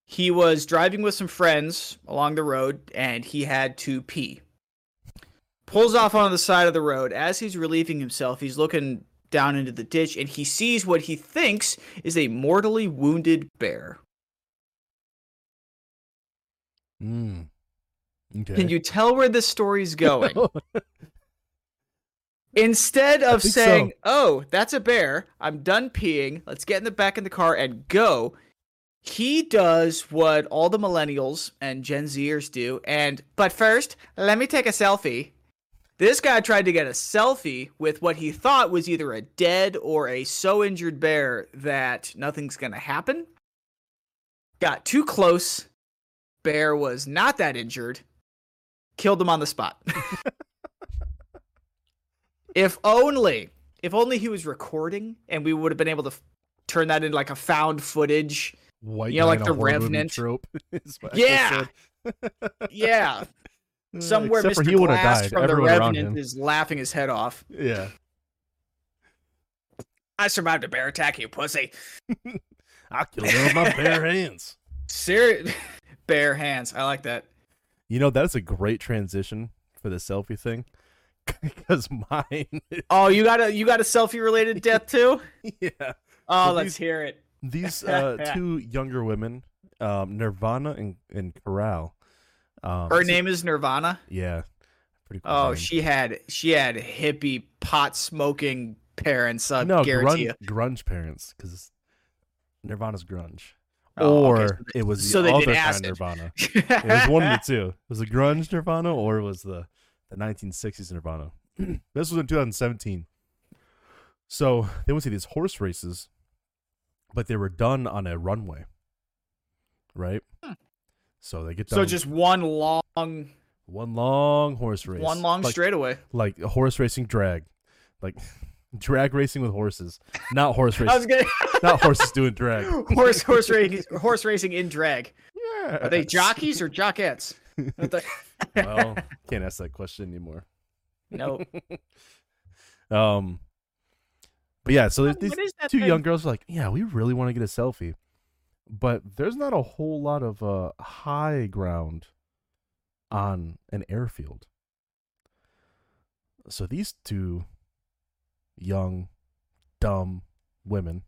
He was driving with some friends along the road and he had to pee. Pulls off on the side of the road. As he's relieving himself, he's looking down into the ditch and he sees what he thinks is a mortally wounded bear. Mm. Okay. Can you tell where this story's going? Instead of saying, so. "Oh, that's a bear. I'm done peeing. Let's get in the back of the car and go." He does what all the millennials and Gen Zers do, and but first, let me take a selfie. This guy tried to get a selfie with what he thought was either a dead or a so injured bear that nothing's gonna happen. Got too close. Bear was not that injured. Killed him on the spot. if only, if only he was recording and we would have been able to f- turn that into like a found footage. White you know, like the Revenant? trope. is what I Yeah! Yeah, somewhere except Mr. he would have Glass from the Everyone around Revenant is laughing his head off. Yeah. I survived a bear attack, you pussy. I killed him with my bare hands. Serious bare hands. I like that. You know, that's a great transition for the selfie thing. Because mine, Oh, you got a you got a selfie related death too? yeah. Oh, So let's these- hear it. These uh, two younger women, um, Nirvana and, and Corral. Um, Her name is Nirvana. Yeah. Pretty cool. Oh, name. she had she had hippie pot smoking parents. I no guarantee grunge, grunge parents because Nirvana's grunge, Oh, or okay, so it was the so they other kind of Nirvana. It was one of the two. It was the grunge Nirvana or it was the the 1960s Nirvana. this was in 2017. So they went to these horse races, but they were done on a runway, right? So they get done. So just one long one long horse race, one long like, straightaway. like a horse racing drag, like drag racing with horses, not horse I was racing, gonna not horses doing drag. horse horse racing horse racing in drag. Yeah, Are they jockeys or jockettes? What well, can't ask that question anymore. no. Um, but yeah, so there's these two thing? young girls are like, yeah, we really want to get a selfie, but there's not a whole lot of uh high ground on an airfield. So these two young, dumb women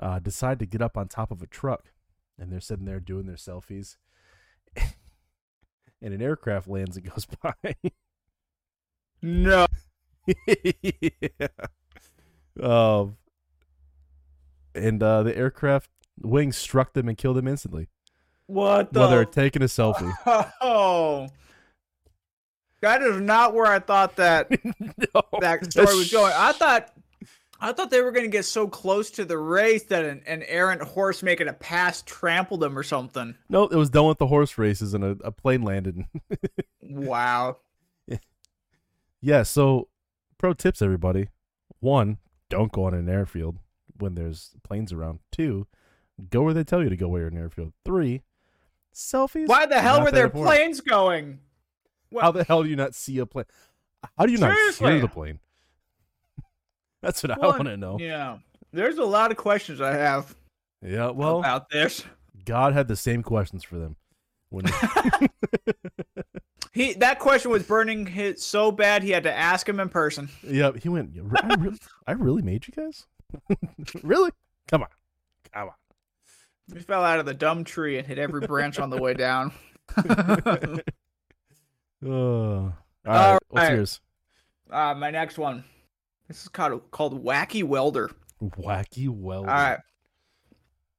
uh, decide to get up on top of a truck, and they're sitting there doing their selfies, and an aircraft lands and goes by. No. yeah. Um, and uh, the aircraft wings struck them and killed them instantly What the while they're taking a selfie. Oh. That is not where I thought that no, that story was going. I thought I thought they were going to get so close to the race that an, an errant horse making a pass trampled them or something. no, it was done with the horse races and a, a plane landed. Wow. yeah, so pro tips, everybody. One, don't go on an airfield when there's planes around. Two, go where they tell you to go where you're an airfield. Three, selfies. Why the hell were their planes going? How the hell do you not see a plane? How do you not Seriously. hear the plane? That's what I want to know. Yeah. There's a lot of questions I have Yeah, well, about this. God had the same questions for them. When He that question was burning his so bad he had to ask him in person. yep, he went. I really, I really made you guys. really? Come on, come on. He fell out of the dumb tree and hit every branch on the way down. Uh, all right, All what's right. yours? Uh, my next one. This is called called Wacky Welder. Wacky Welder. All right.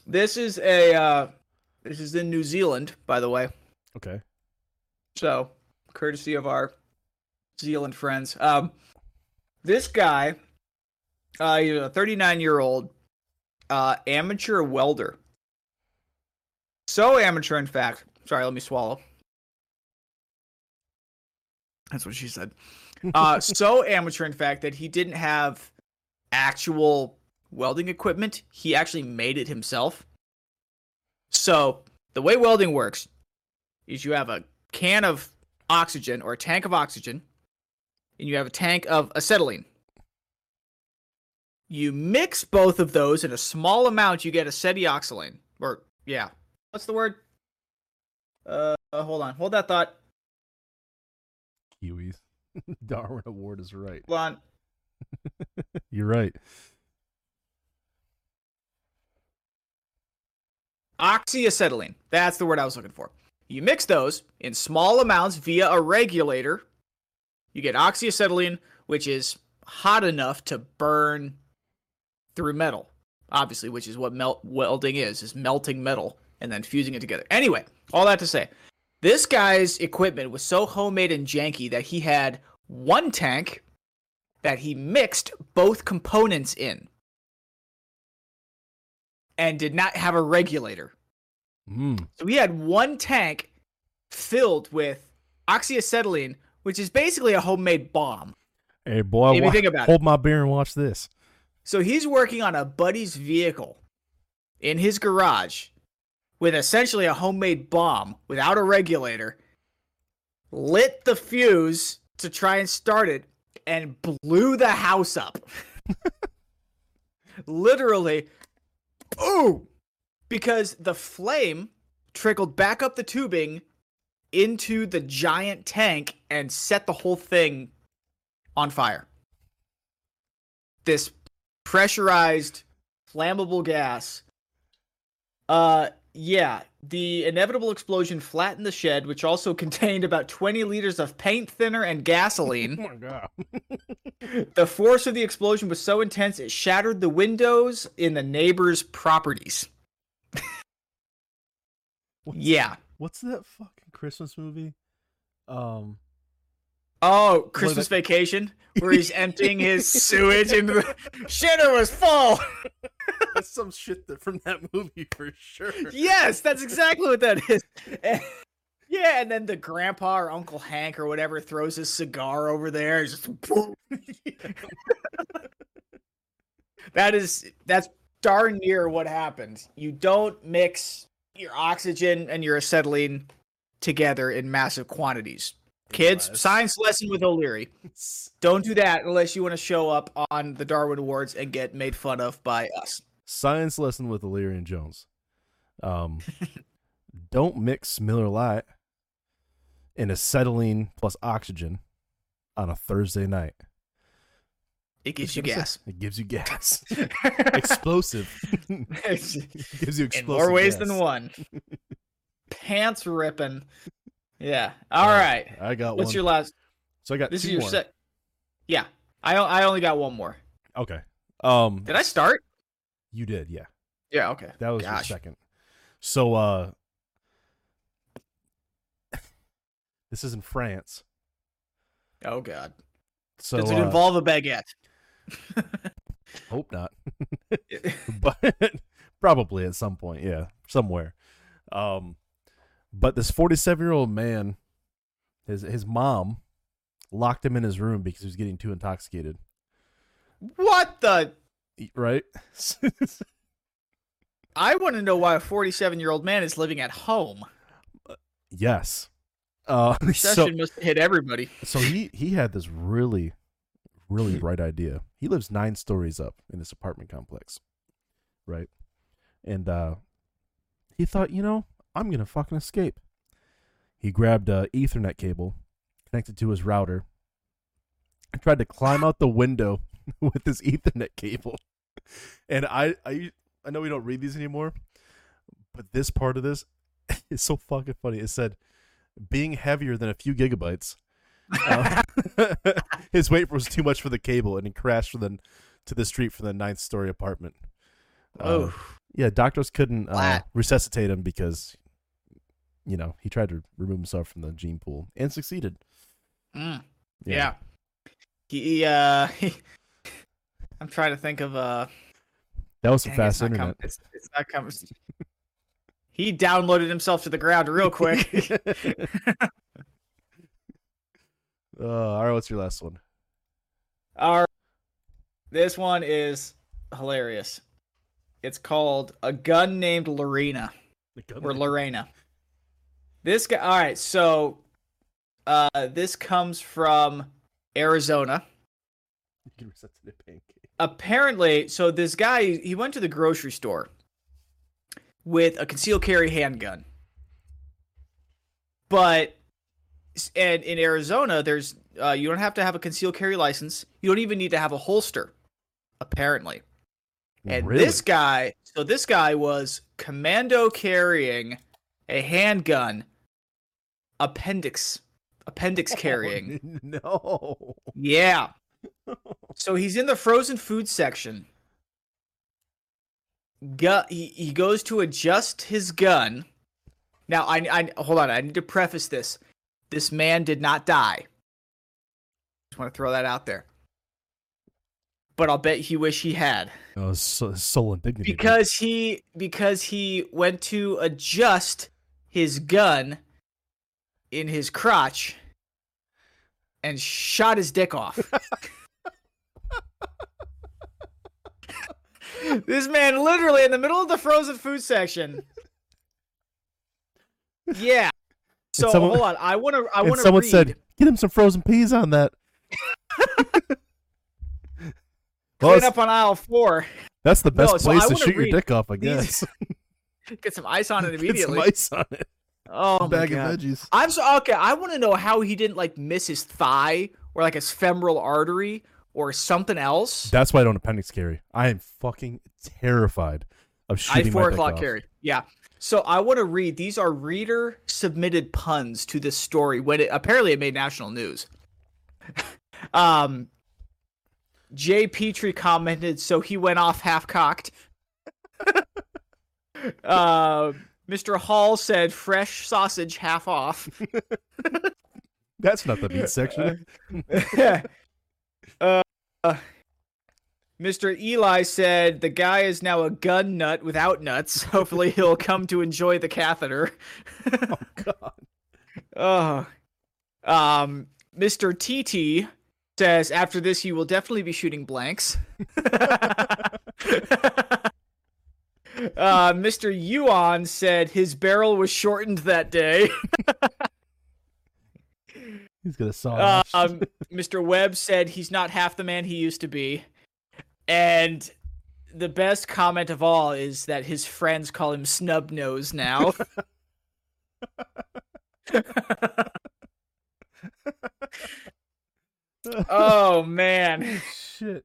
This is a uh, this is in New Zealand, by the way. Okay. So, courtesy of our Zealand friends. Um, this guy, uh, he's a 39 year old uh, amateur welder. So amateur, in fact. Sorry, let me swallow. That's what she said. Uh, so amateur, in fact, that he didn't have actual welding equipment. He actually made it himself. So the way welding works is you have a can of oxygen or a tank of oxygen, and you have a tank of acetylene. You mix both of those in a small amount, you get acetioxylene. Or yeah, what's the word? Uh, hold on, hold that thought. Kiwis. Darwin Award is right. Hold on. You're right. Oxyacetylene. That's the word I was looking for. You mix those in small amounts via a regulator. You get oxyacetylene, which is hot enough to burn through metal, obviously, which is what melt welding is, is melting metal and then fusing it together. Anyway, all that to say, this guy's equipment was so homemade and janky that he had one tank that he mixed both components in and did not have a regulator. Mm. So we had one tank filled with oxyacetylene, which is basically a homemade bomb. Hey, boy, If you think about it. hold my beer and watch this. So he's working on a buddy's vehicle in his garage with essentially a homemade bomb without a regulator, lit the fuse to try and start it, and blew the house up. Literally, ooh, because the flame trickled back up the tubing into the giant tank and set the whole thing on fire. This pressurized flammable gas. Uh yeah, the inevitable explosion flattened the shed which also contained about 20 liters of paint thinner and gasoline. Oh my god. the force of the explosion was so intense it shattered the windows in the neighbors' properties. What's- Yeah. What's that fucking Christmas movie? Um, Oh, Christmas Vacation, where he's emptying his sewage into the shitter was full. that's some shit that from that movie for sure. yes, that's exactly what that is. And- yeah, and then the grandpa or Uncle Hank or whatever throws his cigar over there. it's Just that is that's darn near what happened. You don't mix your oxygen and your acetylene together in massive quantities. Kids, Unless- science lesson with O'Leary. Don't do that unless you want to show up on the Darwin Awards and get made fun of by us. Science lesson with O'Leary and Jones. Um, don't mix Miller Lite and acetylene plus oxygen on a Thursday night. It gives you Gonna say, gas. It gives you gas. explosive. gives you explosive. in more ways gas. than one. Pants ripping. Yeah. All right. I got one. What's one. your last? so I got This two is your set. Yeah. I only got one more. Okay. Um, Did I start? you did, yeah. Yeah. Okay. That was your second. So uh this is in France. Oh God. So Does it uh, involve a baguette? hope not. but probably at some point, yeah, somewhere. Um but this 47-year-old man his his mom locked him in his room because he was getting too intoxicated, what the? right? I want to know why a 47 year old man is living at home. yes. Uh so, must have hit everybody. so he he had this really really bright idea he lives nine stories up in this apartment complex right and uh he thought you know i'm gonna fucking escape. He grabbed a ethernet cable connected to his router and tried to climb out the window with this ethernet cable. And i i i know we don't read these anymore but this part of this is so fucking funny. It said being heavier than a few gigabytes. Uh, his weight was too much for the cable, and he crashed for the, to the street from the ninth story apartment. Uh, Oh, yeah, doctors couldn't uh, resuscitate him because, you know, he tried to remove himself from the gene pool and succeeded. Mm, yeah. He uh. I'm trying to think of uh. that was some dang, it's fast not com- internet. it's, it's not coming. He downloaded himself to the ground real quick. uh, all right, what's your last one? Our this one is hilarious. It's called a gun named Lorena or Lorena. This guy. All right, so uh, this comes from Arizona. You can reset to the pancake. Apparently, so this guy he went to the grocery store with a concealed carry handgun, but and in Arizona, there's uh, you don't have to have a concealed carry license. You don't even need to have a holster. Apparently. And Really? this guy, so this guy was commando carrying a handgun, appendix, appendix oh, carrying. no. Yeah. So he's in the frozen food section. Gu- he, he goes to adjust his gun. Now, I, I hold on. I need to preface this. This man did not die. Just want to throw that out there. But I'll bet he wish he had Oh, so, soul and dignity. because he because he went to adjust his gun in his crotch and shot his dick off. this man literally in the middle of the frozen food section. Yeah. So someone- hold on, I want to. I want to someone read. said, "Get him some frozen peas on that." well, Clean it's- up on aisle four. that's the best No, place I to shoot your dick off, I these- guess. Get some ice on it immediately. Get some immediately. ice on it. Oh my Bag god. of veggies. I'm so okay. I want to know how he didn't like miss his thigh or like his femoral artery or something else. That's why I don't appendix carry. I am fucking terrified of shooting. I four my o'clock off. carry. Yeah. So I want to read. These are reader submitted puns to this story when it apparently it made national news. um, Jay Petrie commented, so he went off half cocked. Uh, Mr. Hall said, fresh sausage half off. That's not the meat section. uh, uh, Mr. Eli said the guy is now a gun nut without nuts. Hopefully, he'll come to enjoy the catheter. oh god. Oh, um, Mr. TT says after this, you will definitely be shooting blanks. Uh, Mr. Yuan said his barrel was shortened that day. He's gonna saw. Um, Mr. Webb said he's not half the man he used to be. And the best comment of all is that his friends call him Snub Nose now. oh man. Shit.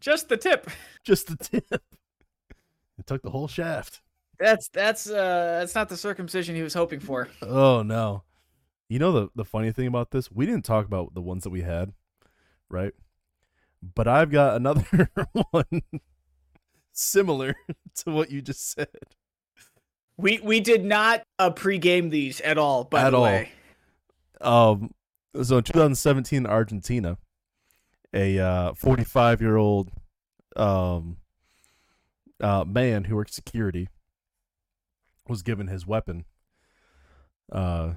Just the tip. Just the tip. It took the whole shaft. That's that's uh that's not the circumcision he was hoping for. Oh no. You know the the funny thing about this? We didn't talk about the ones that we had, right? But I've got another one similar to what you just said. We we did not uh pregame these at all, by At the all. way. Um so in 2017 Argentina, a uh 45 year old um uh man who worked security was given his weapon uh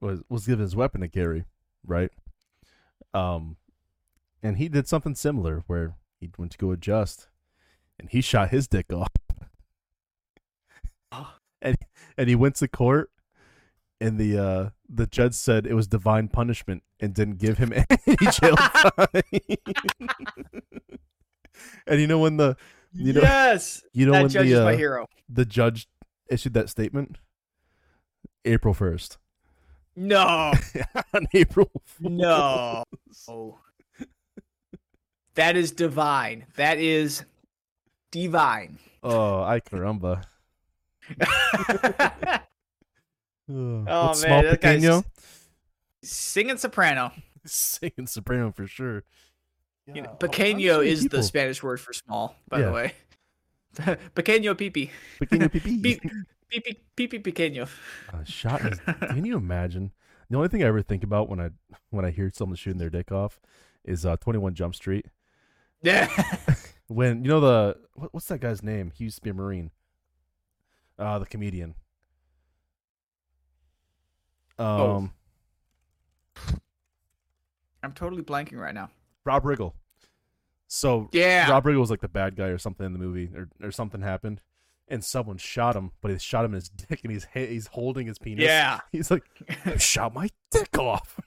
was was given his weapon to carry, right? Um and he did something similar where he went to go adjust and he shot his dick off. and and he went to court and the uh the judge said it was divine punishment and didn't give him any jail time. and you know when the you know yes. you know that when judge the is my uh, hero. the judge issued that statement April 1st. No. On April No. Oh. That is divine. That is divine. Oh, ay caramba. Oh, Oh, man, small that guy's? Singing soprano. Singing soprano for sure. You know, pequeño is the Spanish word for small, by Yeah. the way. pequeño pipi. Pequeño pipí. Pi- Pipi pipi pequeño. Uh, shot his, can you imagine? The only thing I ever think about when I when I hear someone shooting their dick off is uh 21 Jump Street. Yeah. When you know the what, what's that guy's name? He used to be a Marine. Uh the comedian. Um Oh. I'm totally blanking right now. Rob Riggle. So Yeah. Rob Riggle was like the bad guy or something in the movie, or, or something happened, and someone shot him, but he shot him in his dick, and he's he's holding his penis. Yeah. he's like, "You shot my dick off.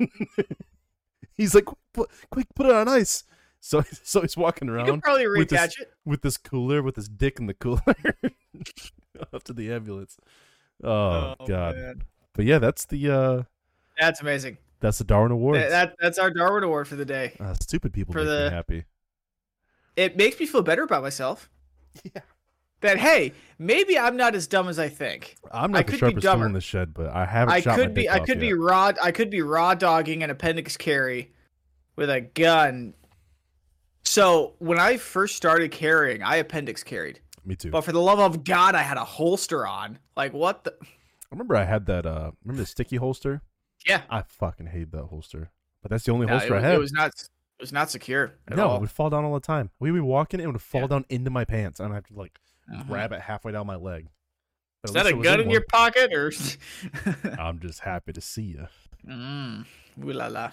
he's like, quick, put, quick, put it on ice. So so he's walking You around can probably with this- it. with this cooler with his dick in the cooler up to the ambulance. Oh, god. man. But yeah, that's the uh That's amazing. That's the Darwin Award. That, that that's our Darwin Award for the day. uh, stupid people for make the- me happy. It makes me feel better about myself. Yeah. That hey, maybe I'm not as dumb as I think. I'm I not the could be sharpest tool in the shed, but I haven't I shot my could be I off could be raw I could be raw dogging an appendix carry with a gun. So when I first started carrying, I appendix carried. Me too. But for the love of God, I had a holster on. Like what the I remember I had that uh remember the sticky holster? Yeah. I fucking hate that holster. But that's the only No, holster I had. it was not it was not secure no, it would fall down all the time. We'd be walking, it would fall Yeah. down into my pants, and I'd have to like Uh-huh. grab it halfway down my leg. But Is that a least it was gun in one. your pocket or I'm just happy to see you. mm, ooh la la.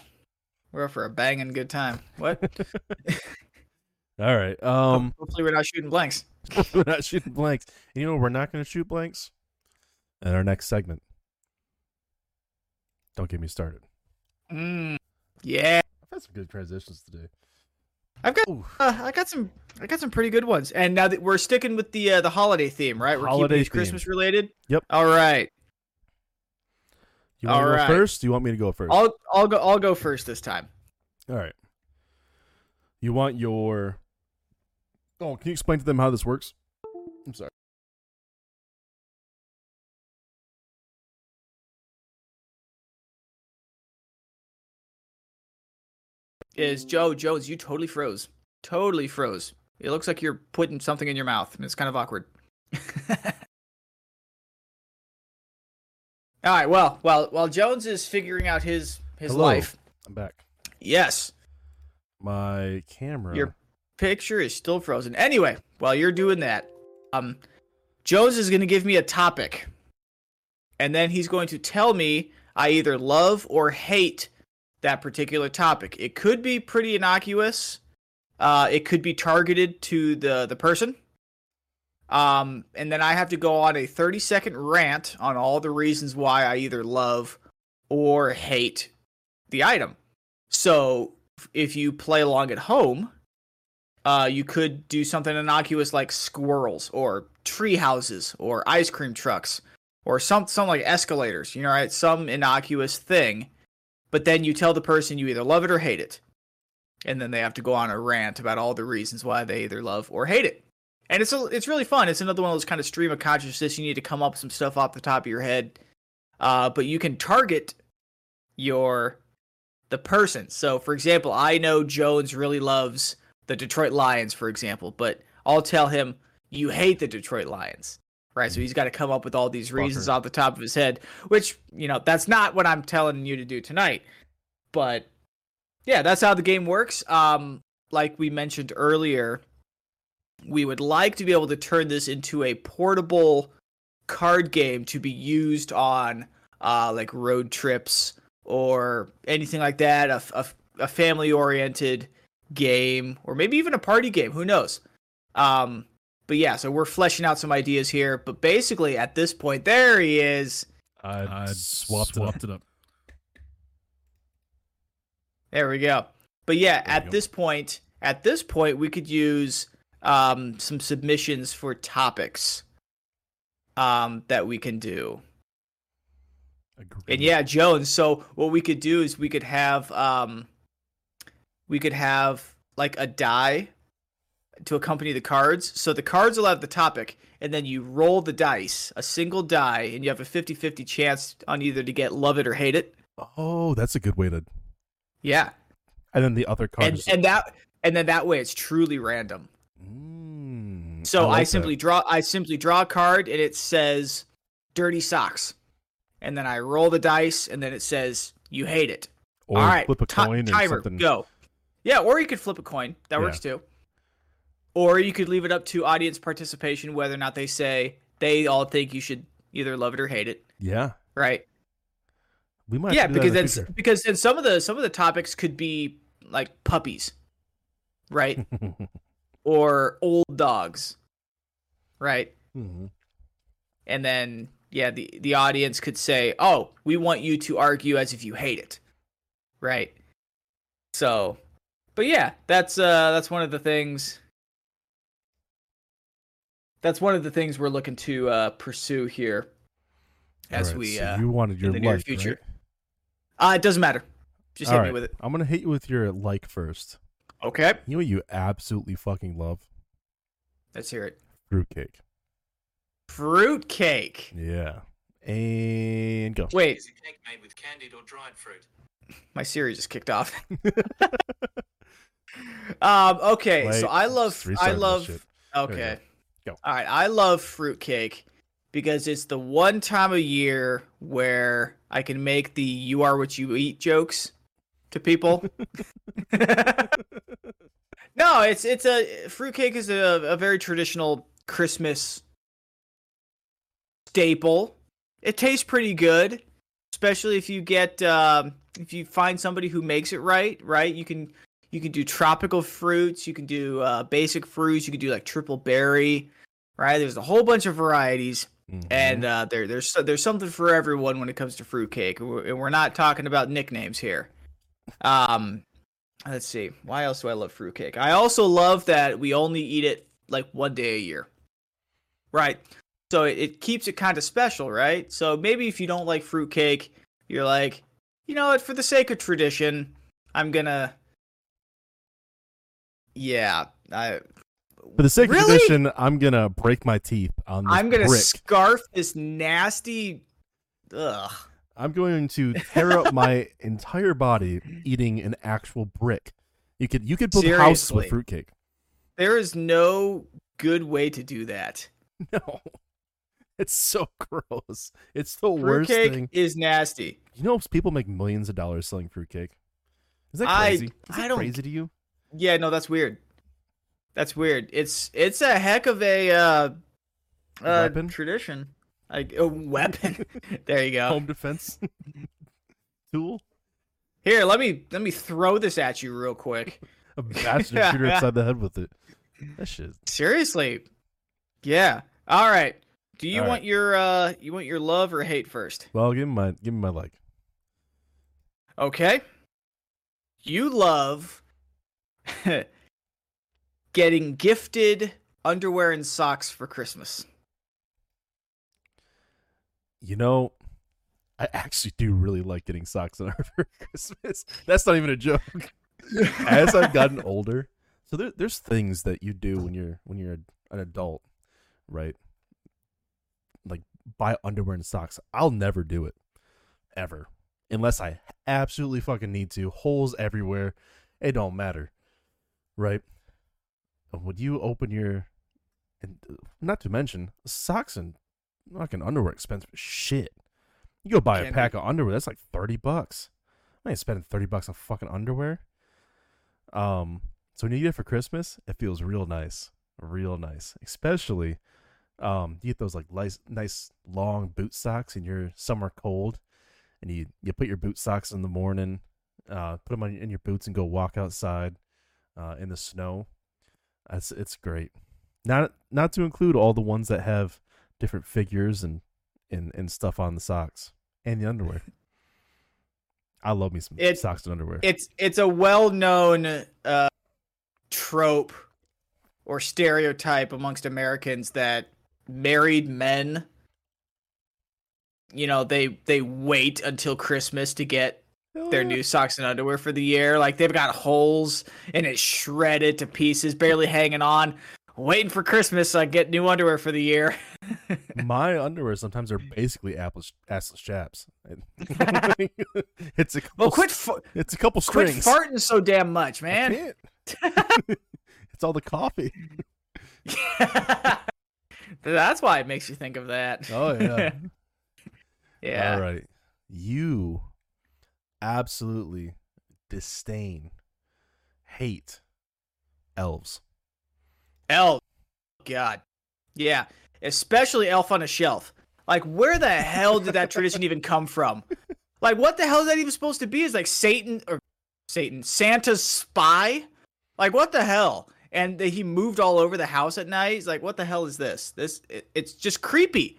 We're up for a banging good time. What? All right. Um, Hopefully we're not shooting blanks. we're not shooting blanks. And you know, we're not going to shoot blanks. In our next segment. Don't get me started. Mm, yeah. I've had some good transitions today. I've got uh, I got some I got some pretty good ones. And now that we're sticking with the uh, the holiday theme, right? We're Holiday keeping these. Christmas related. Yep. All right. You want to go right. first? Do you want me to go 1st I'll I'll go I'll go first this time. All right. You want your. Oh, can you explain to them how this works? I'm sorry. Is Joe Jones? You totally froze. Totally froze. It looks like you're putting something in your mouth, and it's kind of awkward. All right. Well, while while Jones is figuring out his his Hello. life, I'm back. yes, My camera. Your picture is still frozen. Anyway, while you're doing that, um, Jones is going to give me a topic, and then he's going to tell me I either love or hate that particular topic. It could be pretty innocuous. Uh, it could be targeted to the the person. Um, and then I have to go on a 30 second rant on all the reasons why I either love or hate the item. So if you play along at home, uh, you could do something innocuous like squirrels or tree houses or ice cream trucks or some some like escalators. You know, right? Some innocuous thing, but then you tell the person you either love it or hate it, and then they have to go on a rant about all the reasons why they either love or hate it. And it's a, it's really fun. It's another one of those kind of stream of consciousness. You need to come up with some stuff off the top of your head, uh, but you can target your the person. So, for example, I know Jones really loves the Detroit Lions, for example, but I'll tell him you hate the Detroit Lions, right? So he's got to come up with all these reasons Fucker. off the top of his head, which you know that's not what I'm telling you to do tonight. But yeah, that's how the game works. Um, like we mentioned earlier, we would like to be able to turn this into a portable card game to be used on uh, like road trips or anything like that, a, a, a family oriented game, or maybe even a party game. Who knows? Um, but yeah, so we're fleshing out some ideas here. But basically, at this point, there he is. I, I swapped, swapped, it. it up. There we go. But yeah, There at this point, at this point, we could use um, some submissions for topics um, that we can do. Agreed. And yeah, Jones. So what we could do is we could have um we could have like a die to accompany the cards. So the cards will have the topic and then you roll the dice, a single die, and you have a 50-50 chance on either to get love it or hate it. Oh, that's a good way to. Yeah. And then the other card. And and that and then that way it's truly random. Mm, So I, like that. simply draw I simply draw a card and it says dirty socks. And then I roll the dice and then it says you hate it. or All right, flip a coin timer, something. go. Yeah, or you could flip a coin. That Yeah. works too. Or you could leave it up to audience participation whether or not they say they all think you should either love it or hate it, Yeah. right? We might yeah, have to do that because that's future. because then some of the some of the topics could be like puppies, right? or old dogs, right? Mhm. And then yeah, the the audience could say, "Oh, we want you to argue as if you hate it." Right? So, but yeah, that's uh that's one of the things that's one of the things we're looking to uh pursue here as Alright, we so uh you wanted your in the near like, future. right? uh it doesn't matter. Just hit All me with it. I'm gonna hit you with your like first. Okay. You know what you absolutely fucking love? Let's hear it. Fruitcake. Fruit cake. Yeah. And go. Wait, Is a cake made with candied or dried fruit? my Siri just kicked off. um. Okay. so I love. just I love. Okay. Go. All right. I love fruitcake because it's the one time of year where I can make the "you are what you eat" jokes to people. no, it's it's a fruitcake is a, a very traditional Christmas staple. It tastes pretty good, especially if you get um, if you find somebody who makes it right. Right, you can you can do tropical fruits, you can do uh, basic fruits, you can do like triple berry. Right, there's a whole bunch of varieties, Mhm. and uh, there there's there's something for everyone when it comes to fruitcake. And we're, and we're not talking about nicknames here. Um, let's see. Why else do I love fruitcake? I also love that we only eat it like one day a year. Right. So it, it keeps it kind of special, right? So maybe if you don't like fruitcake, you're like, you know what, for the sake of tradition, I'm gonna Yeah. I For the sake Really? of tradition, I'm gonna break my teeth on this I'm gonna brick. scarf this nasty Ugh. I'm going to tear up my entire body eating an actual brick. You could you could build houses with fruitcake. There is no good way to do that. No. It's so gross. It's the worst Fruitcake thing. is nasty. You know people make millions of dollars selling fruitcake. Is that I- crazy? Is I that don't- crazy to you? Yeah, no, that's weird. That's weird. It's it's a heck of a uh, uh Weapon? tradition. Like a weapon. there you go. Home defense tool? Here, let me let me throw this at you real quick. A bastard shooter upside the head with it. That shit. Seriously. Yeah. All right. Do you All want right. your uh you want your love or hate first? Well, give me my give me my like. Okay. You love getting gifted underwear and socks for Christmas. You know, I actually do really like getting socks and underwear for Christmas. That's not even a joke. As I've gotten older, so there, there's things that you do when you're when you're an adult, right? Like buy underwear and socks. I'll never do it, ever, unless I absolutely fucking need to. Holes everywhere. It don't matter, right? Would you open your, and uh, not to mention socks and fucking underwear expensive shit. You go buy a pack of underwear, that's like thirty bucks. I ain't spending thirty bucks on fucking underwear. Um, so when you get it for Christmas, it feels real nice, real nice. Especially, um, you get those like nice, nice long boot socks in your summer cold, and you you put your boot socks in the morning, uh, put them on in your boots and go walk outside, uh, in the snow. That's it's great. Not not to include all the ones that have different figures and and and stuff on the socks and the underwear. I love me some It- socks and underwear. It's it's a well-known uh trope or stereotype amongst Americans that married men you know, they they wait until Christmas to get Oh, their new socks and underwear for the year. Like they've got holes and it's shredded to pieces, barely hanging on. Waiting for Christmas so I get new underwear for the year. My underwear sometimes are basically apples, assless chaps. it's a couple, Well, quit it's a couple strings. quit farting so damn much, man. it's all the coffee. That's why it makes you think of that. Oh yeah. yeah. All right. You absolutely disdain, hate elves. Elf. God. Yeah. Especially Elf on a Shelf. Like, where the hell did that tradition even come from? Like, what the hell is that even supposed to be? Is like Satan or Satan, Santa's spy? Like, what the hell? And he moved all over the house at night. He's like, what the hell is this? This it, it's just creepy.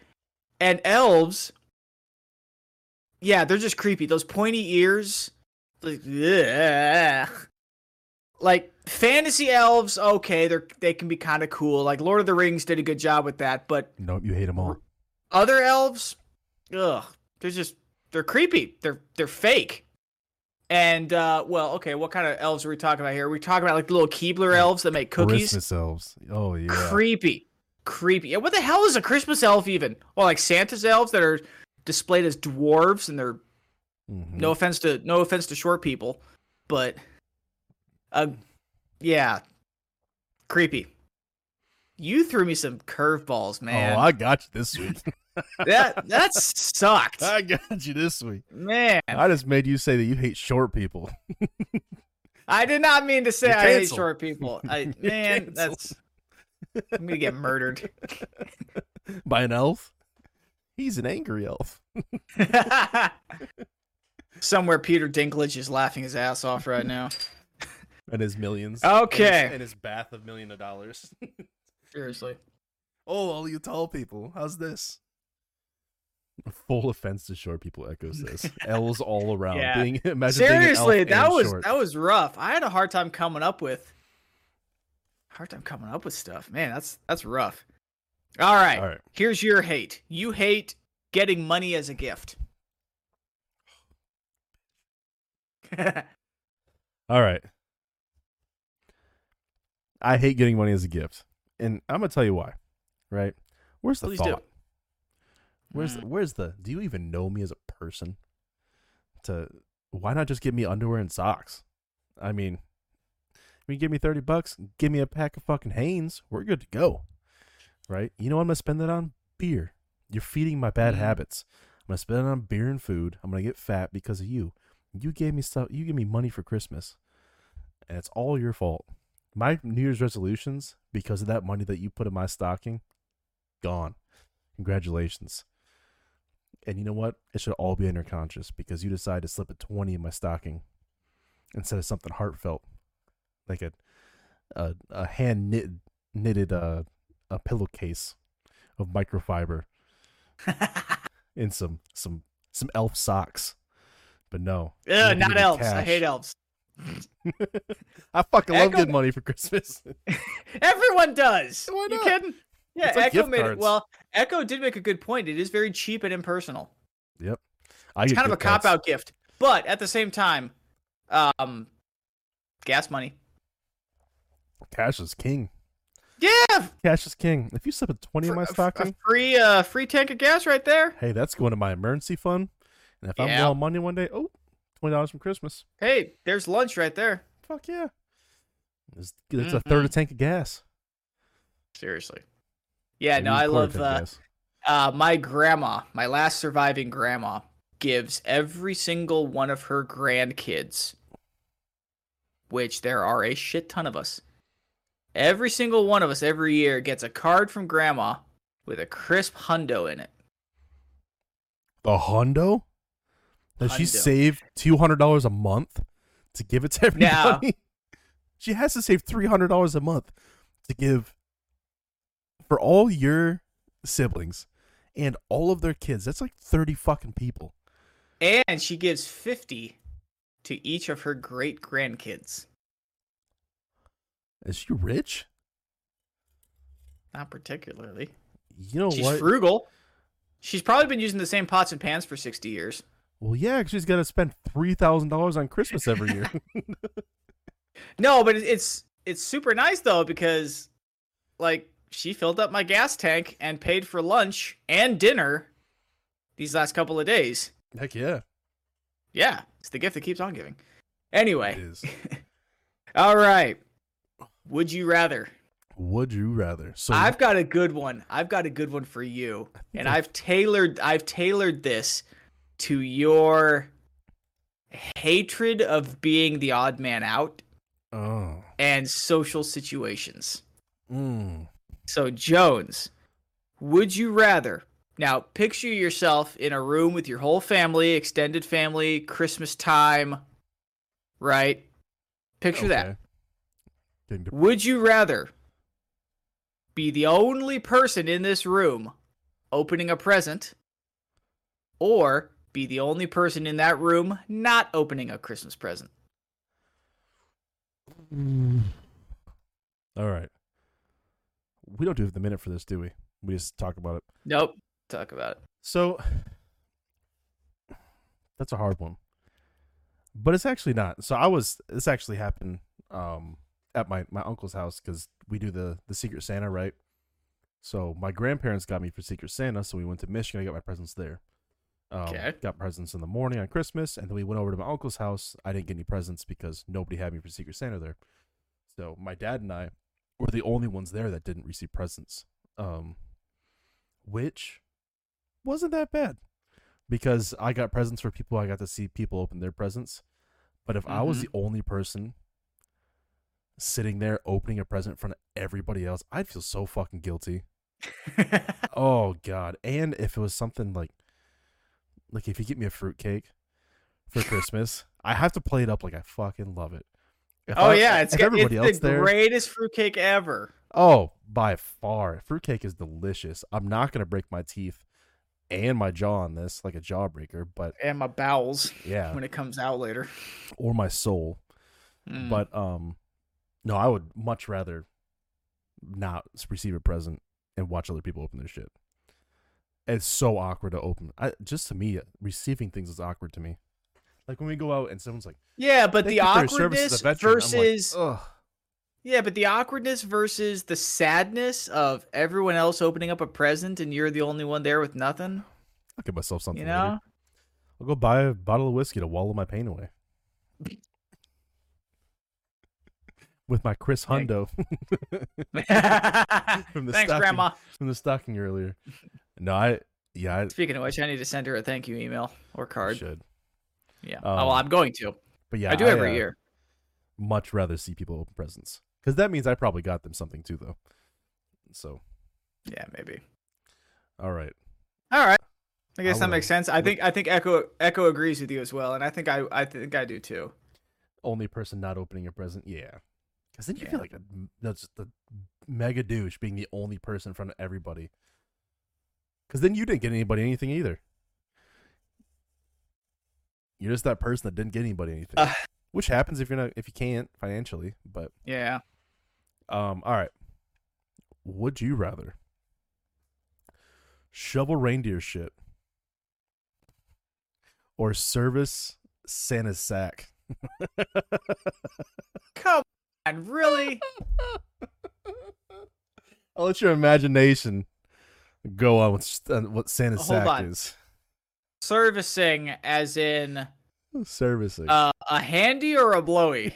And elves, yeah, they're just creepy. Those pointy ears, like, ugh. like fantasy elves. Okay, they're they can be kind of cool. Like Lord of the Rings did a good job with that, but Nope, you hate them all. other elves, ugh, they're just they're creepy. They're they're fake. And uh, well, okay, what kind of elves are we talking about here? Are we talking about like the little Keebler elves that make cookies? Christmas elves. Oh yeah. Creepy, creepy. Yeah, what the hell is a Christmas elf even? Well, like Santa's elves that are displayed as dwarves, and they're Mhm. no offense to no offense to short people, but uh, yeah, creepy. You threw me some curveballs, man. Oh, I got you this week. that that sucked, I got you this week. man. I just made you say that you hate short people. I did not mean to say I hate short people. I man, that's I'm gonna get murdered. By an elf? He's an angry elf. Somewhere Peter Dinklage is laughing his ass off right now. And his millions. Okay. And his, and his bath of million of dollars. Seriously. oh, all you tall people. How's this? Full offense to short people, Echo says. L's all around. Yeah. Being, imagine being Seriously, that was short. that was rough. I had a hard time coming up with hard time coming up with stuff. Man, that's that's rough. All right. All right. Here's your hate. You hate getting money as a gift. All right. I hate getting money as a gift. And I'm going to tell you why. Right? Where's the Please do. thought? Where's the, where's the do you even know me as a person? To why not just give me underwear and socks? I mean, if you give me 30 bucks, give me a pack of fucking Hanes, we're good to go. Right? You know what I'm going to spend that on? Beer. You're feeding my bad Mm. habits. I'm going to spend it on beer and food. I'm going to get fat because of you. You gave me stuff, you gave me money for Christmas. And it's all your fault. My New Year's resolutions, because of that money that you put in my stocking, gone. Congratulations. And you know what? It should all be in your conscious because you decided to slip a 20 in my stocking instead of something heartfelt. Like a a, a hand knit, knitted uh, a pillowcase of microfiber and some some some elf socks. But no. not elves. I hate elves. I fucking love Echo- getting money for Christmas. Everyone does. Why You kidding? Yeah, like Echo made it. Well, Echo did make a good point. It is very cheap and impersonal. yep. I It's kind of a cop out gift, but at the same time, um, gas money. Cash is king. Yeah, Cash is king. If you slip a 20 in my a- a stocking, free uh free tank of gas right there. hey, that's going to my emergency fund. And if I'm Yeah. low on money one day, oh, $20 from Christmas. Hey, there's lunch right there. Fuck yeah. It's, it's a third of a tank of gas. Seriously. Yeah, no, Maybe I quarter love tank of uh, gas. uh my grandma, my last surviving grandma gives every single one of her grandkids, which there are a shit ton of us. Every single one of us every year gets a card from grandma with a crisp hundo in it. The hundo? Does she save $200 a month to give it to No. everybody? She has to save $300 a month to give for all your siblings and all of their kids. That's like 30 fucking people. And she gives 50 to each of her great grandkids. Is she rich? Not particularly. You know She's what? frugal. She's probably been using the same pots and pans for 60 years. Well, yeah, she's got to spend $3,000 on Christmas every year. No, but it's it's super nice though because like she filled up my gas tank and paid for lunch and dinner these last couple of days. Heck yeah. Yeah, it's the gift that keeps on giving. Anyway, is. all right. Would you rather? Would you rather? So I've got a good one. I've got a good one for you. And I've tailored I've tailored this to your hatred of being the odd man out Oh. and social situations. Mm. So Jones, would you rather Now, picture yourself in a room with your whole family, extended family, Christmas time, right? Picture that. Okay. To- Would you rather be the only person in this room opening a present or be the only person in that room not opening a Christmas present? All right. We don't do have the minute for this, do we? We just talk about it. Nope. Talk about it. So that's a hard one. But it's actually not. So I was this actually happened um at my my uncle's house cuz we do the the secret santa, right? So my grandparents got me for secret santa, so we went to Michigan, I got my presents there. Um, Okay. got presents in the morning on Christmas and then we went over to my uncle's house. I didn't get any presents because nobody had me for secret santa there. So my dad and I were the only ones there that didn't receive presents. Um which wasn't that bad because I got presents for people. I got to see people open their presents. But if I was Mhm. the only person sitting there opening a present in front of everybody else, I'd feel so fucking guilty. Oh god! And if it was something like, like if you get me a fruitcake for Christmas, I have to play it up like I fucking love it. If oh I- yeah, it's, everybody it's else the there. greatest fruitcake ever. Oh, by far. Fruitcake is delicious. I'm not going to break my teeth and my jaw on this like a jawbreaker, but And my bowels yeah, when it comes out later. or my soul. Mm. But um no, I would much rather not receive a present and watch other people open their shit. It's so awkward to open. I just to me, uh, receiving things is awkward to me. Like when we go out and someone's like, yeah, but the you for your service as awkwardness veteran," I'm like, versus yeah, but the awkwardness versus the sadness of everyone else opening up a present and you're the only one there with nothing. I'll get myself something. You later. know, I'll go buy a bottle of whiskey to wallow my pain away. With my Chris. Hundo From the Thanks, stocking. Grandma. from the stocking earlier. No, I yeah, I Speaking of which, I need to send her a thank you email or card. should. Yeah. Um, oh, well, I'm going to. But yeah, I do every uh, year. Much rather see people open presents because that means I probably got them something too, though. So, Yeah, maybe. all right, All right. I guess I that makes sense. I think I think Echo Echo agrees with you as well, and I think I I think I do too. only person not opening a present, yeah. Because then you Yeah. feel like a, that's the mega douche being the only person in front of everybody. Because then you didn't get anybody anything either. You're just that person that didn't get anybody anything, Uh. which happens if you're not if you can't financially. But Yeah. um, all right. Would you rather shovel reindeer shit or service Santa's sack? Come on, really? I'll let your imagination go on with uh, what Santa's Hold sack on. is. Servicing as in Servicing. uh, a handy or a blowy?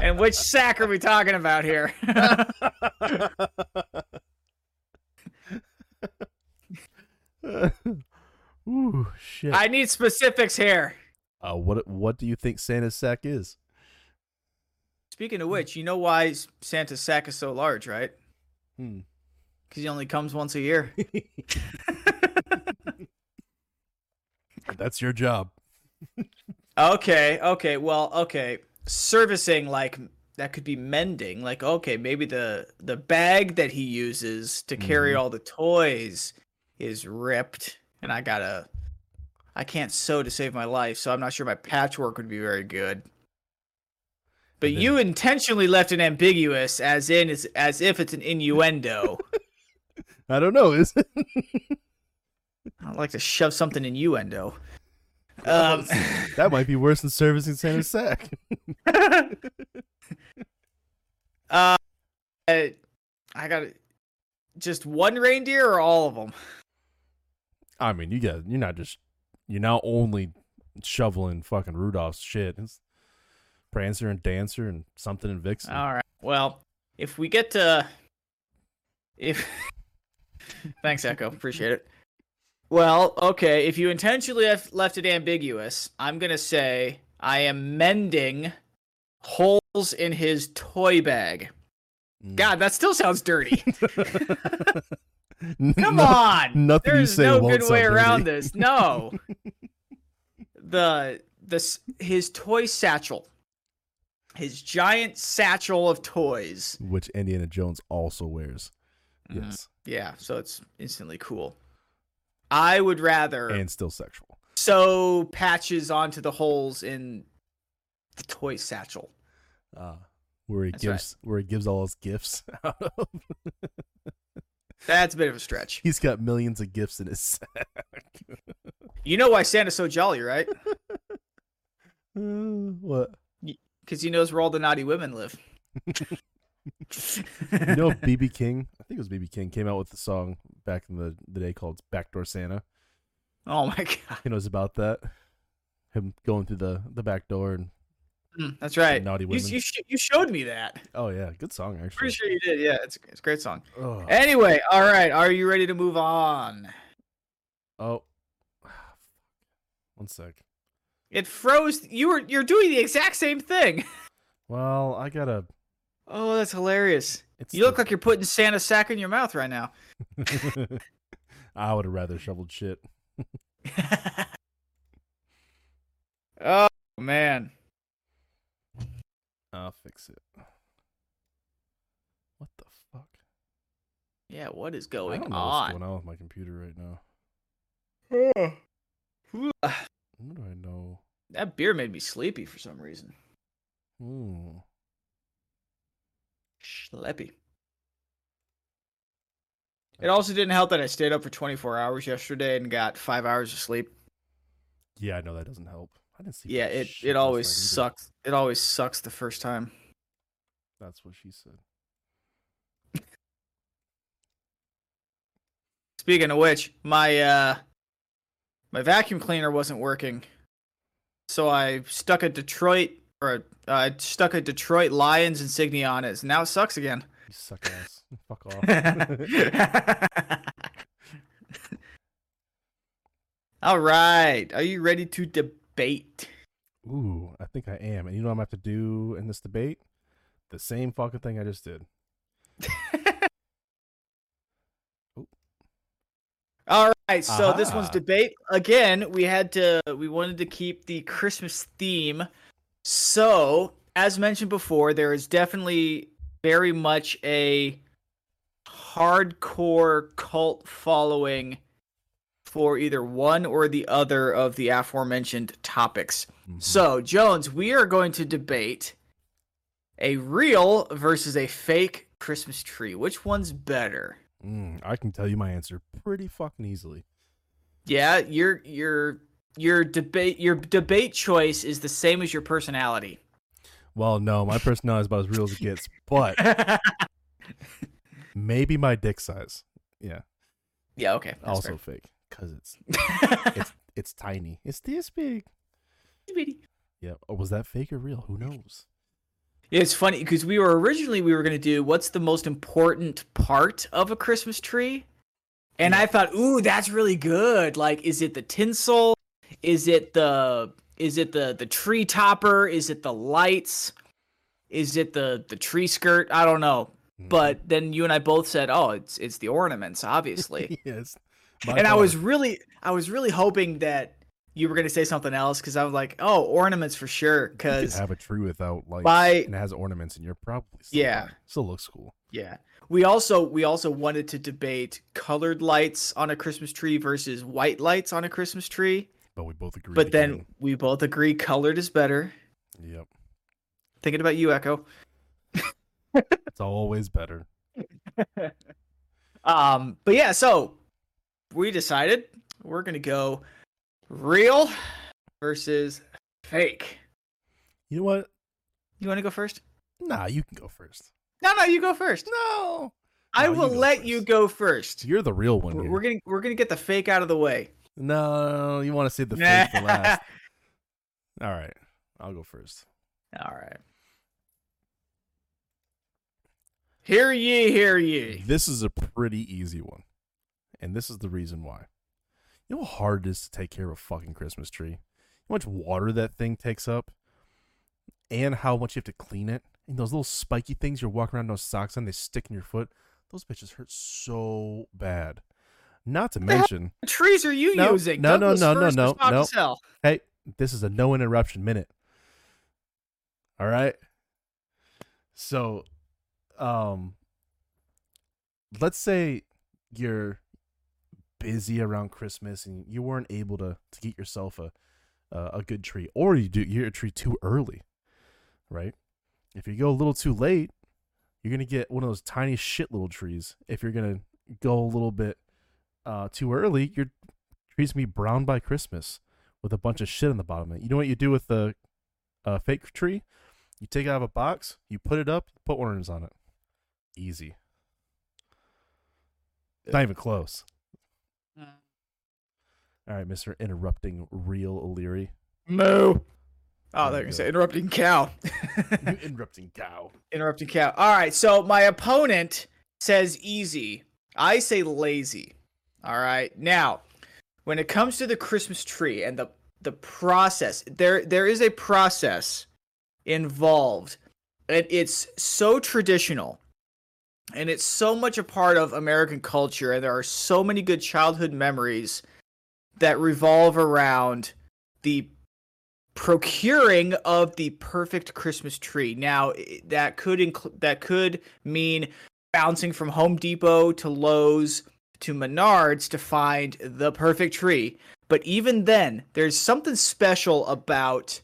and which sack are we talking about here? Ooh, shit. I need specifics here. uh, what what do you think Santa's sack is? Speaking of which, you know why Santa's sack is so large, right? Hmm. Because he only comes once a year. That's your job. Okay, okay, well, okay. Servicing like that could be mending. Like, okay, maybe the the bag that he uses to carry Mhm. all the toys is ripped, and I gotta. I can't sew to save my life, so I'm not sure my patchwork would be very good. But then- you intentionally left it ambiguous, as in as, as if it's an innuendo. I don't know. Is it? I'd like to shove something in innuendo. Um, that might be worse than servicing Santa's sack. uh, I got just one reindeer or all of them. I mean, you got you're not just you're not only shoveling fucking Rudolph's shit. It's Prancer and Dancer and something and Vixen. All right. Well, if we get to, if thanks, Echo, appreciate it. Well, okay. If you intentionally left, left it ambiguous, I'm gonna say I am mending holes in his toy bag. Mm. God, that still sounds dirty. Come No- on. nothing you say no good way sound around this. No. the the his toy satchel. His giant satchel of toys. Which Indiana Jones also wears. Mhm. Yes. Yeah, so it's instantly cool. I would rather And still sexual. sew patches onto the holes in the toy satchel. Uh, where he That's right. gives where he gives all his gifts out of. That's a bit of a stretch. He's got millions of gifts in his sack. You know why Santa's so jolly, right? What? Because he knows where all the naughty women live. You know, BB King. I think it was BB King came out with the song back in the, the day called "Backdoor Santa." oh my god, He knows about that. Him going through the the back door and Mm, that's right. Naughty women. you, sh- you showed me that. oh yeah, good song actually. Pretty sure you did. Yeah, it's, it's a great song. Oh, Anyway, all right. Are you ready to move on? oh. one sec. It froze. You were you're doing the exact same thing. Well, I gotta. Oh, that's hilarious. It's You look like you're putting Santa's sack in your mouth right now. I would have rather shoveled shit. oh man. I'll fix it. What the fuck? Yeah, what is I going don't know what's on? going on with my computer right now. Ugh. What do I know? That beer made me sleepy for some reason. Ooh. Schleppy. It also didn't help that I stayed up for 24 hours yesterday and got five hours of sleep. Yeah, I know that doesn't help. I didn't see. Yeah, it, it always sucks. It always sucks the first time. That's what she said. Speaking of which, my uh my vacuum cleaner wasn't working. So I stuck a Detroit or uh, I stuck a Detroit Lions insignia on it. And now it sucks again. You suck ass. Fuck off. All right. Are you ready to debate? Ooh, I think I am. And you know what I'm gonna have to do in this debate? The same fucking thing I just did. All right, so this one's debate. Again, we had to we wanted to keep the Christmas theme. So, as mentioned before, there is definitely very much a hardcore cult following for either one or the other of the aforementioned topics. Mhm. So, Jones, we are going to debate a real versus a fake Christmas tree. Which one's better? Mm, I can tell you my answer pretty fucking easily. Yeah, your your your debate your debate choice is the same as your personality. Well, no, my personality is about as real as it gets, but maybe my dick size. Yeah, yeah, okay. that's also fake because it's it's it's tiny. It's this big. Yeah. Oh, was that fake or real? Who knows? It's funny because we were originally we were gonna do what's the most important part of a Christmas tree, and I thought, ooh, that's really good. Like, is it the tinsel? Is it the is it the the tree topper? Is it the lights? Is it the the tree skirt? I don't know. Mm-hmm. But then you and I both said, oh, it's it's the ornaments, obviously. yes. and I was really, I was really hoping that you were gonna say something else because I was like, oh, ornaments for sure. Because have a tree without lights by- and it has ornaments, and you're probably still Yeah. still looks cool. yeah, we also we also wanted to debate colored lights on a Christmas tree versus white lights on a Christmas tree. But we both agree. But then we both agree colored is better. yep, Thinking about you, Echo. it's always better. Um, but yeah, so we decided we're gonna go real versus fake. You know what? You want to go first? Nah, you can go first. No, no, you go first. No, I No, will go let first. you go first. you're the real one. We're, we're gonna we're gonna get the fake out of the way. No, you want to see the fake for last. All right, I'll go first. All right. Hear ye, hear ye. This is a pretty easy one, and this is the reason why. You know how hard it is to take care of a fucking Christmas tree. How much water that thing takes up, and how much you have to clean it. And those little spiky things you're walking around with no socks on, they stick in your foot. those bitches hurt so bad. Not to mention, What trees are you No, using? no, no, Douglas no, no, no, no. hey, this is a no interruption minute. All right. So, um, let's say you're busy around Christmas and you weren't able to to get yourself a a, a good tree, or you do you get a tree too early, right? If you go a little too late, you're gonna get one of those tiny shit little trees. If you're gonna go a little bit uh, too early, your tree's gonna be brown by Christmas with a bunch of shit on the bottom of it. You know what you do with the uh, fake tree? You take it out of a box, you put it up, put ornaments on it. Easy. Not even close. All right, Mister Interrupting Real O'Leary. Moo. Oh, There they're you gonna go. say interrupting cow. Interrupting cow. interrupting cow. All right, so my opponent says easy. I say lazy. All right. Now, when it comes to the Christmas tree and the the process, there there is a process involved. And it's so traditional. And it's so much a part of American culture and there are so many good childhood memories that revolve around the procuring of the perfect Christmas tree. Now, that could that could mean bouncing from Home Depot to Lowe's to Menards to find the perfect tree. But even then, there's something special about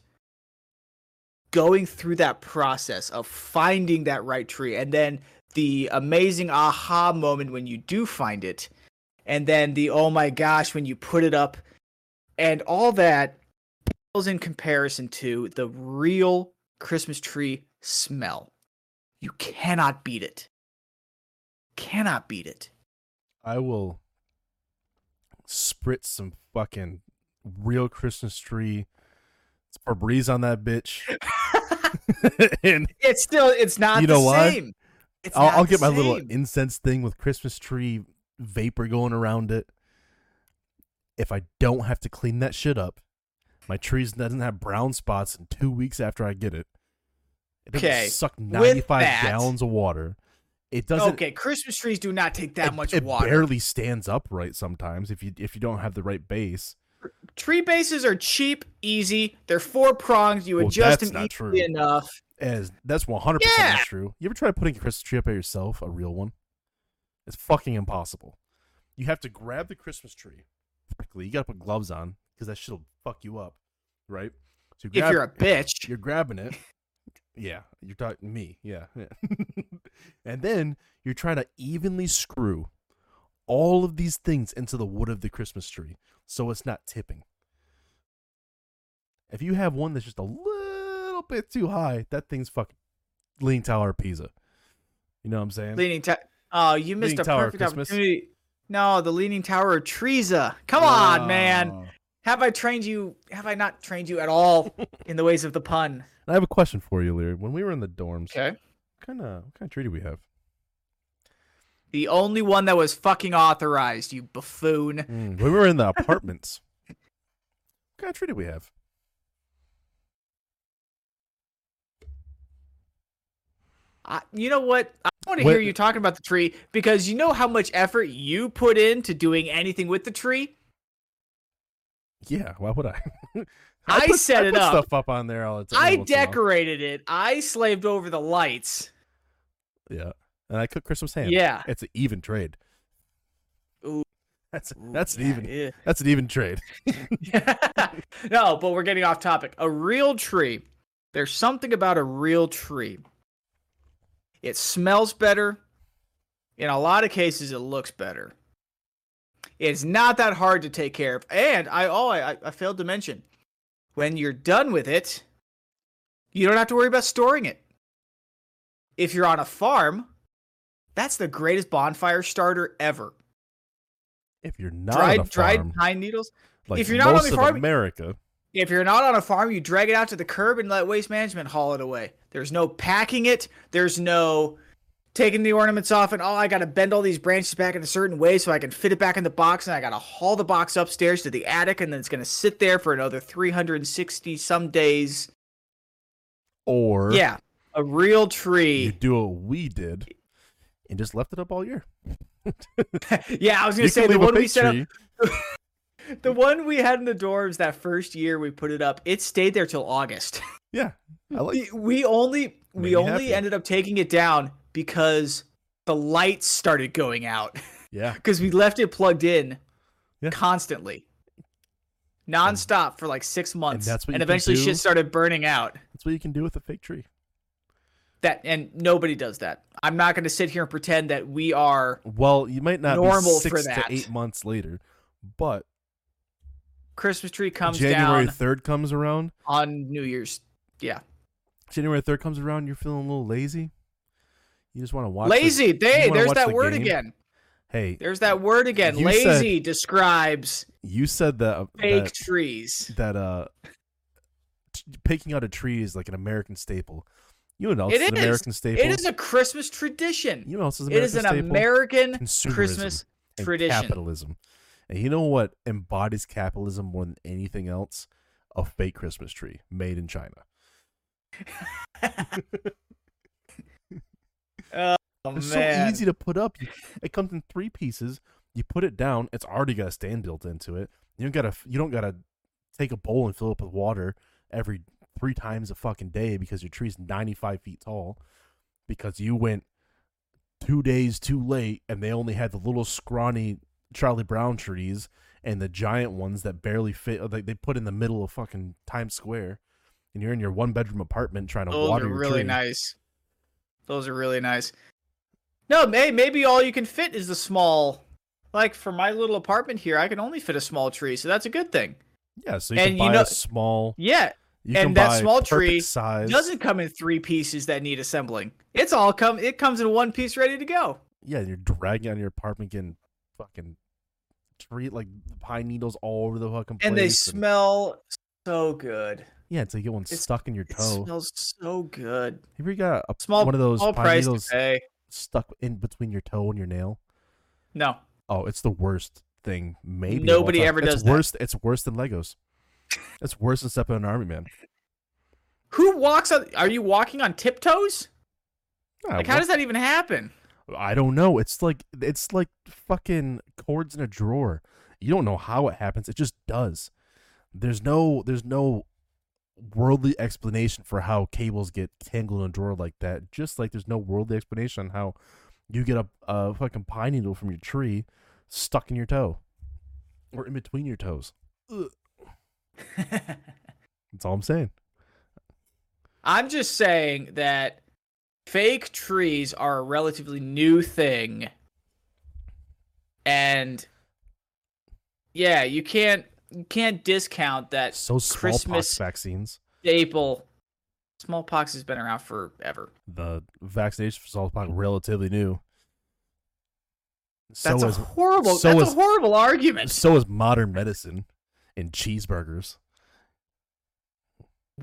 going through that process of finding that right tree and then the amazing aha moment when you do find it and then the oh my gosh when you put it up and all that pales in comparison to the real Christmas tree smell. You cannot beat it. Cannot beat it. I will spritz some fucking real Christmas tree. It's Febreze on that bitch. and It's still it's not You the know why? same. I'll, I'll the get my little incense thing with Christmas tree vapor going around it. If I don't have to clean that shit up, my tree doesn't have brown spots in two weeks after I get it. It doesn't Okay, suck 95 that- gallons of water. It doesn't. Okay, Christmas trees do not take that it, much it water. It barely stands upright sometimes if you if you don't have the right base. Tree bases are cheap, easy. They're four prongs. You Well, adjust them easily true. enough. As that's one hundred percent true. You ever try putting a Christmas tree up by yourself, a real one? It's fucking impossible. You have to grab the Christmas tree. Quickly, you gotta put gloves on because that shit'll fuck you up, right? So you If you're a bitch. you're grabbing it. Yeah, you're talking me. Yeah, yeah. and then you're trying to evenly screw all of these things into the wood of the Christmas tree so it's not tipping. If you have one that's just a little bit too high, that thing's fucking Leaning Tower of Pisa. You know what I'm saying? Leaning Tower. Oh, you missed Leaning a Tower perfect opportunity. No, the Leaning Tower of Treza. Come on, man. Have I trained you? Have I not trained you at all in the ways of the pun? I have a question for you, Leary. When we were in the dorms, Okay. what kind of what kind of tree do we have? The only one that was fucking authorized, you buffoon. Mm, when we were in the apartments, what kind of tree did we have? I, you know what? I want to hear you talking about the tree because you know how much effort you put into doing anything with the tree. Yeah, why would I? I put, set I it up. Stuff up on there all the time. I once in a while. decorated it. I slaved over the lights. Yeah, and I cook Christmas ham. Yeah. it's an even trade. Ooh. That's Ooh, that's an yeah, even yeah. that's an even trade. no, but we're getting off topic. A real tree. There's something about a real tree. It smells better. In a lot of cases, it looks better. It's not that hard to take care of. And I oh I, I failed to mention, when you're done with it, you don't have to worry about storing it. If you're on a farm, that's the greatest bonfire starter ever. If you're not dried dried pine needles. like if you're not on the of farm- America, If you're not on a farm, you drag it out to the curb and let waste management haul it away. There's no packing it. There's no taking the ornaments off and oh, I got to bend all these branches back in a certain way so I can fit it back in the box and I got to haul the box upstairs to the attic and then it's going to sit there for another 360 some days. or Yeah, a real you tree. do what we did, and just left it up all year. yeah, I was gonna say the one we set up, tree. the one we had in the dorms that first year we put it up. It stayed there till August. Yeah, I like. we, only we only ended up taking it down because the lights started going out Yeah, because we left it plugged in Yeah. constantly, nonstop for like six months, that's what and eventually shit started burning out. that's what you can do with a fig tree. That and nobody does that. I'm not going to sit here and pretend that we are Well, you might not Normal be for six to that. eight months later, but Christmas tree comes down. January down third comes around. on New Year's. Yeah, January third comes around. You're feeling a little lazy. You just want to watch. lazy. you Hey, there's that the word game. again. Hey, There's that word again. Lazy said- describes you said that uh, fake that, trees. that uh, t- picking out a tree is like an American staple. You know what else It is an is. American staple? It is a Christmas tradition. you know is an It is an American staple? American Christmas tradition. capitalism. And you know what embodies capitalism more than anything else? A fake Christmas tree made in China. Oh It's man. so easy to put up. It comes in three pieces. You put it down. It's already got a stand built into it. You don't gotta. You don't gotta take a bowl and fill it up with water every three times a fucking day because your tree's ninety five feet tall. Because you went two days too late and they only had the little scrawny Charlie Brown trees and the giant ones that barely fit. Uh, like they put in the middle of fucking Times Square, and you're in your one bedroom apartment trying to Those water are really tree. nice. Those are really nice. No, may maybe all you can fit is the small. Like for my little apartment here, I can only fit a small tree, so that's a good thing. Yeah, so you And can you buy know- a small. Yeah, You and that small tree size. doesn't come in three pieces that need assembling. It's all come. It comes in one piece ready to go. Yeah, you're dragging on your apartment, getting fucking tree like pine needles all over the fucking place. And they smell so good. yeah, until you get one it's- stuck in your It toe. smells so good. Have you got a, Small one of those pine needles stuck in between your toe and your nail? No, Oh, it's the worst thing. Maybe Nobody ever it's does that. worse. It's worse than Legos. It's worse than stepping on an army man. who walks on? Are you walking on tiptoes? Ah, Like, how does that even happen? I don't know. It's like it's like fucking cords in a drawer. You don't know how it happens. It just does. There's no there's no worldly explanation for how cables get tangled in a drawer like that. Just like there's no worldly explanation on how you get a, a fucking pine needle from your tree stuck in your toe or in between your toes. That's all I'm saying. I'm just saying that fake trees are a relatively new thing. And yeah, you can't you can't discount that So smallpox Christmas vaccines. staple. Smallpox has been around forever. The vaccination for smallpox relatively new. So That's a horrible. so that's is- a horrible argument. so is modern medicine and cheeseburgers.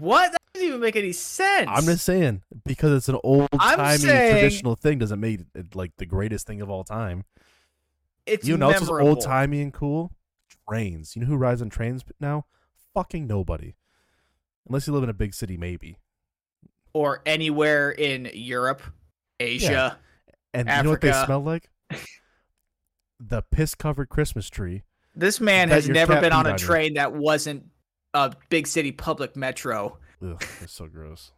What? That doesn't even make any sense. I'm just saying because it's an old timey saying- traditional thing doesn't make it like the greatest thing of all time. it's you know, it's old timey and cool. Trains. You know who rides on trains now? Fucking nobody. Unless you live in a big city, maybe. or anywhere in Europe, Asia. And you know what they Africa. smell like? the piss covered Christmas tree. This man has never been on a train that wasn't a big city public metro. Ugh, it's so gross.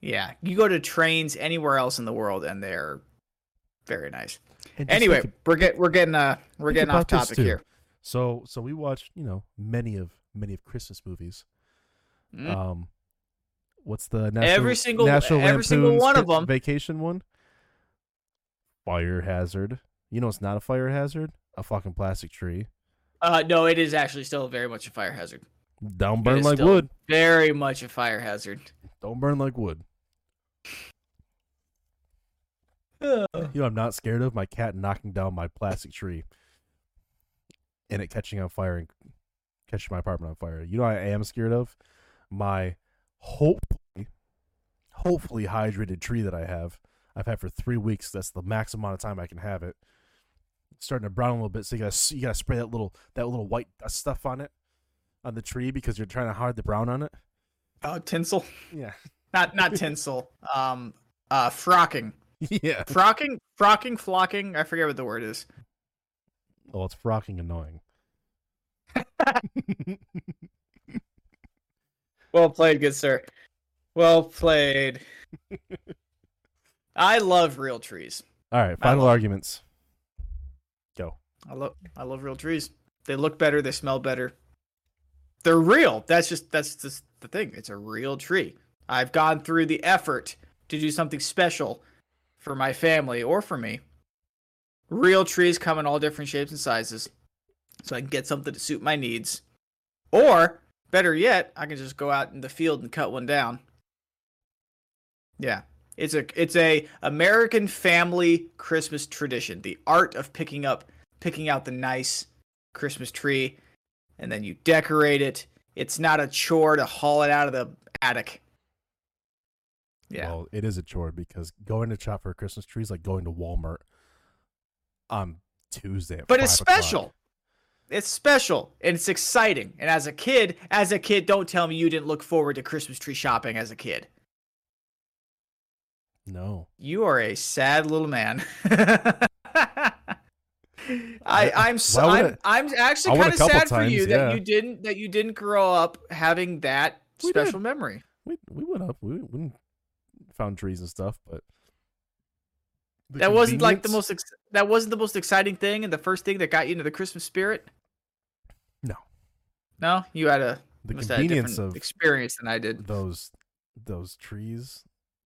Yeah, you go to trains anywhere else in the world, and they're very nice. And Anyway, think- we're get we're getting uh we're getting off topic here. So so we watched, you know, many of many of Christmas movies. Mm. Um, what's the national, Every single- National every single one of them. Vacation one. Fire hazard. You know, it's not a fire hazard. A fucking plastic tree. Uh, no, it is actually still very much a fire hazard. Don't burn like wood. Very much a fire hazard. Don't burn like wood. You know, I'm not scared of my cat knocking down my plastic tree and it catching on fire and catching my apartment on fire. You know, what I am scared of my hopefully, hopefully hydrated tree that I have. I've had for three weeks. That's the max amount of time I can have it. It's starting to brown a little bit, so you gotta you gotta spray that little that little white stuff on it on the tree because you're trying to hide the brown on it. Oh, tinsel. Yeah, Not not tinsel. Um, uh, frocking. yeah. Frocking, frocking, flocking. I forget what the word is. Oh, it's frocking annoying. Well played, good sir. Well played. I love real trees. All right, final love- arguments. Go. I love I love real trees. They look better, they smell better. They're real. That's just that's just the thing. It's a real tree. I've gone through the effort to do something special for my family or for me. Real trees come in all different shapes and sizes. So I can get something to suit my needs. Or better yet, I can just go out in the field and cut one down. Yeah. It's a it's a American family Christmas tradition. The art of picking up picking out the nice Christmas tree and then you decorate it. It's not a chore to haul it out of the attic. Yeah. Well, it is a chore because going to shop for a Christmas tree is like going to Walmart on Tuesday. But it's 5 o'clock. special. It's special and it's exciting. And as a kid, as a kid, don't tell me you didn't look forward to Christmas tree shopping as a kid. No. You are a sad little man. I, I'm so, I'm, I'm actually kind of couple sad for you times, that you didn't that you didn't grow up having that We did. special memory. We we went up. We, we found trees and stuff, but that wasn't like the most ex- that wasn't the most exciting thing and the first thing that got you into the Christmas spirit. No. No, you had a the must have had a convenience of experience than I did. those those trees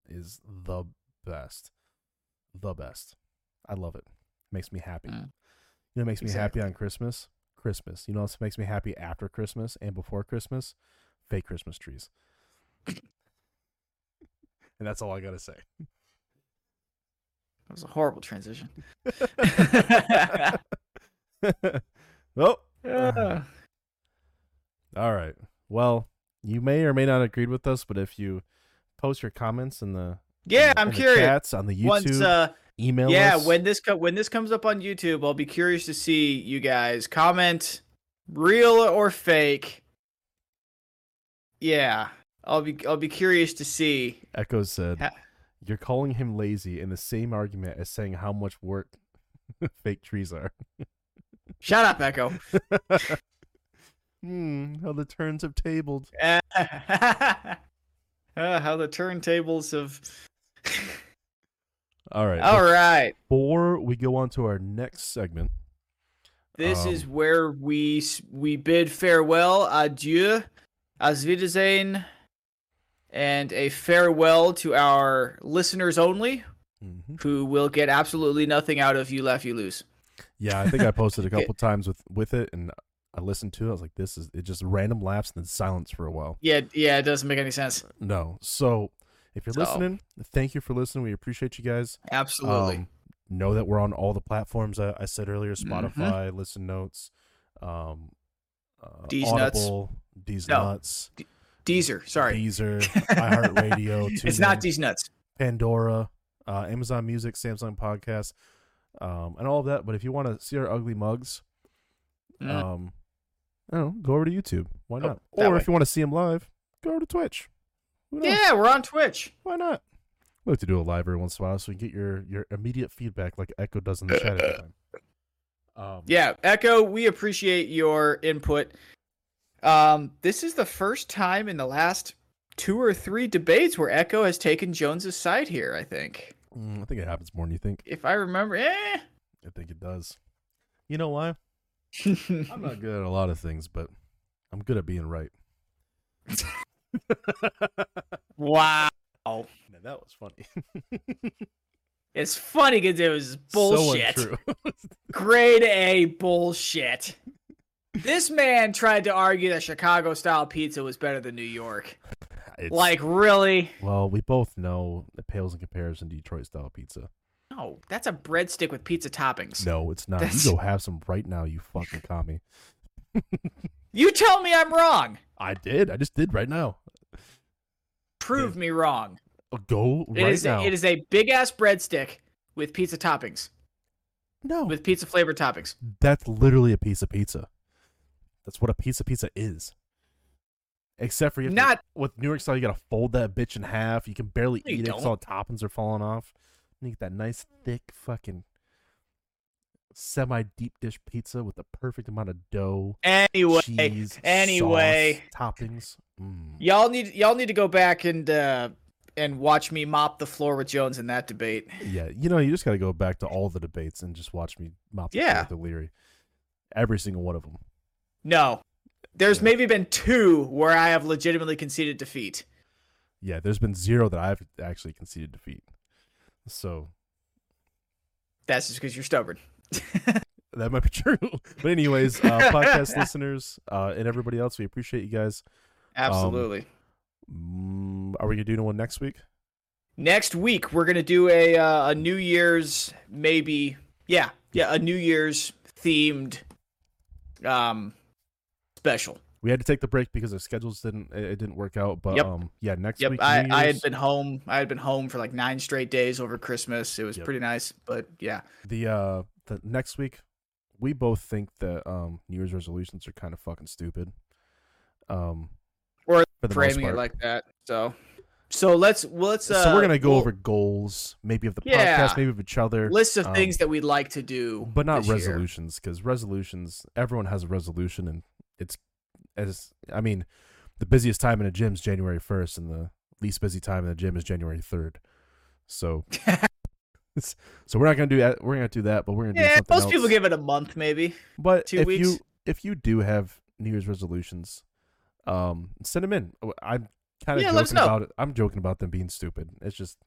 is the best. The best. I love it. Makes me happy. Mm. You know what makes me Exactly. happy on Christmas? Christmas. You know what makes me happy after Christmas and before Christmas? Fake Christmas trees. and that's all I gotta say. That was a horrible transition. oh, Yeah. all right. Well, you may or may not agree with us, but if you post your comments in the Yeah, in I'm in curious. chats on the YouTube, Once uh email yeah, us. when this co- when this comes up on YouTube, I'll be curious to see you guys comment real or fake. Yeah. I'll be I'll be curious to see. Echo said, Ha- "You're calling him lazy in the same argument as saying how much work fake trees are." Shut up, Echo. hmm, how the turns have tabled. Uh, how the turntables have All right. All right. Before we go on to our next segment, This Um, is where we we bid farewell, adieu, auf Wiedersehen, and a farewell to our listeners only, Mhm. who will get absolutely nothing out of you laugh you lose. yeah, I think I posted a Okay. couple times with with it, and I listened to it. I was like, "This is it." Just random laughs and then silence for a while. Yeah, yeah, it doesn't make any sense. No, so if you're So- listening, thank you for listening. We appreciate you guys. Absolutely. Um, know that we're on all the platforms I, I said earlier: Mhm. Spotify, Listen Notes, um, uh, D's Nuts. Audible, D's No. Nuts, Deezer, sorry. Deezer, iHeartRadio. it's not these nuts. Pandora, uh, Amazon Music, Samsung Podcast, um, and all of that. But if you want to see our ugly mugs, Mm. um, I don't know, go over to YouTube. Why Oh, not? Or way. if you want to see them live, go over to Twitch. Yeah, we're on Twitch. Why not? We like to do a live every once in a while so we can get your your immediate feedback like Echo does in the chat every time. Um, Yeah, Echo, we appreciate your input. Um, this is the first time in the last two or three debates where Echo has taken Jones's side here, I think. mm, I think it happens more than you think. If I remember, eh. I think it does. You know why? I'm not good at a lot of things, but I'm good at being right. wow. Oh, now, that was funny. It's funny because it was bullshit. So. Grade A bullshit. This man tried to argue that Chicago style pizza was better than New York. It's- Like, really? well, we both know it pales in comparison to Detroit style pizza. No, that's a breadstick with pizza toppings. No, it's not. That's- You go have some right now, you fucking commie. You tell me I'm wrong. I did. I just did right now. Prove me wrong. Oh, go right is now. It is a big ass breadstick with pizza toppings, no, with pizza flavored toppings. that's literally a piece of pizza. That's what a piece of pizza is. Except for you have to- Not with New York style, you gotta fold that bitch in half. You can barely eat it because all the toppings are falling off. And you get that nice thick fucking semi deep dish pizza with the perfect amount of dough, Anyway, cheese, anyway. sauce, toppings. Mm. y'all need y'all need to go back and uh and watch me mop the floor with Jones in that debate. Yeah, you know, you just got to go back to all the debates and just watch me mop the Yeah. yeah. Leary. Every single one of them. No. There's Yeah. maybe been two where I have legitimately conceded defeat. Yeah, there's been zero that I've actually conceded defeat. So That's just because you're stubborn. that might be true. but anyways, uh, podcast listeners uh, and everybody else, we appreciate you guys. Absolutely. Mm, are we gonna do one next week? Next week we're gonna do a uh, a New Year's maybe yeah yeah a New Year's themed um special. We had to take the break because our schedules didn't it it didn't work out. But Yep. um, yeah, next Yep, week. I, I had been home. I had been home for like nine straight days over Christmas. It was Yep. pretty nice, but yeah, the uh the next week. We both think that um New Year's resolutions are kind of fucking stupid. Um, Or the most framing it like that. So, so let's well, let's. Uh, so we're gonna go we'll- over goals, maybe of the Yeah. podcast, maybe of each other, lists of um, things that we'd like to do, but not this resolutions because resolutions. Everyone has a resolution, and it's as I mean, the busiest time in a gym is January first, and the least busy time in the gym is January third. So, so we're not gonna do that. We're gonna do that, but we're gonna Yeah, something most else. people give it a month, maybe. But two if weeks. you if you do have New Year's resolutions, um, send them in. I'm kind of Yeah, joking about it. I'm joking about them being stupid. It's just,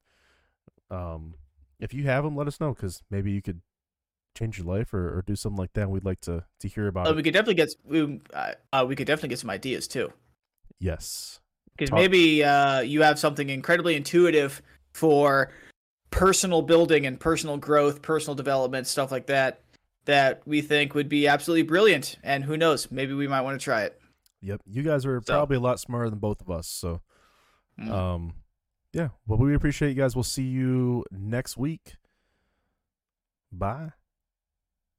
um, if you have them, let us know because maybe you could change your life or, or do something like that. We'd like to to hear about Uh, it. we could definitely get we, uh, uh, we could definitely get some ideas too. yes, Because maybe uh, you have something incredibly intuitive for personal building and personal growth, personal development, stuff like that, that we think would be absolutely brilliant. And who knows, maybe we might want to try it. yep. You guys are So- probably a lot smarter than both of us. So, Mm. um, yeah. Well, we appreciate you guys. We'll see you next week. Bye.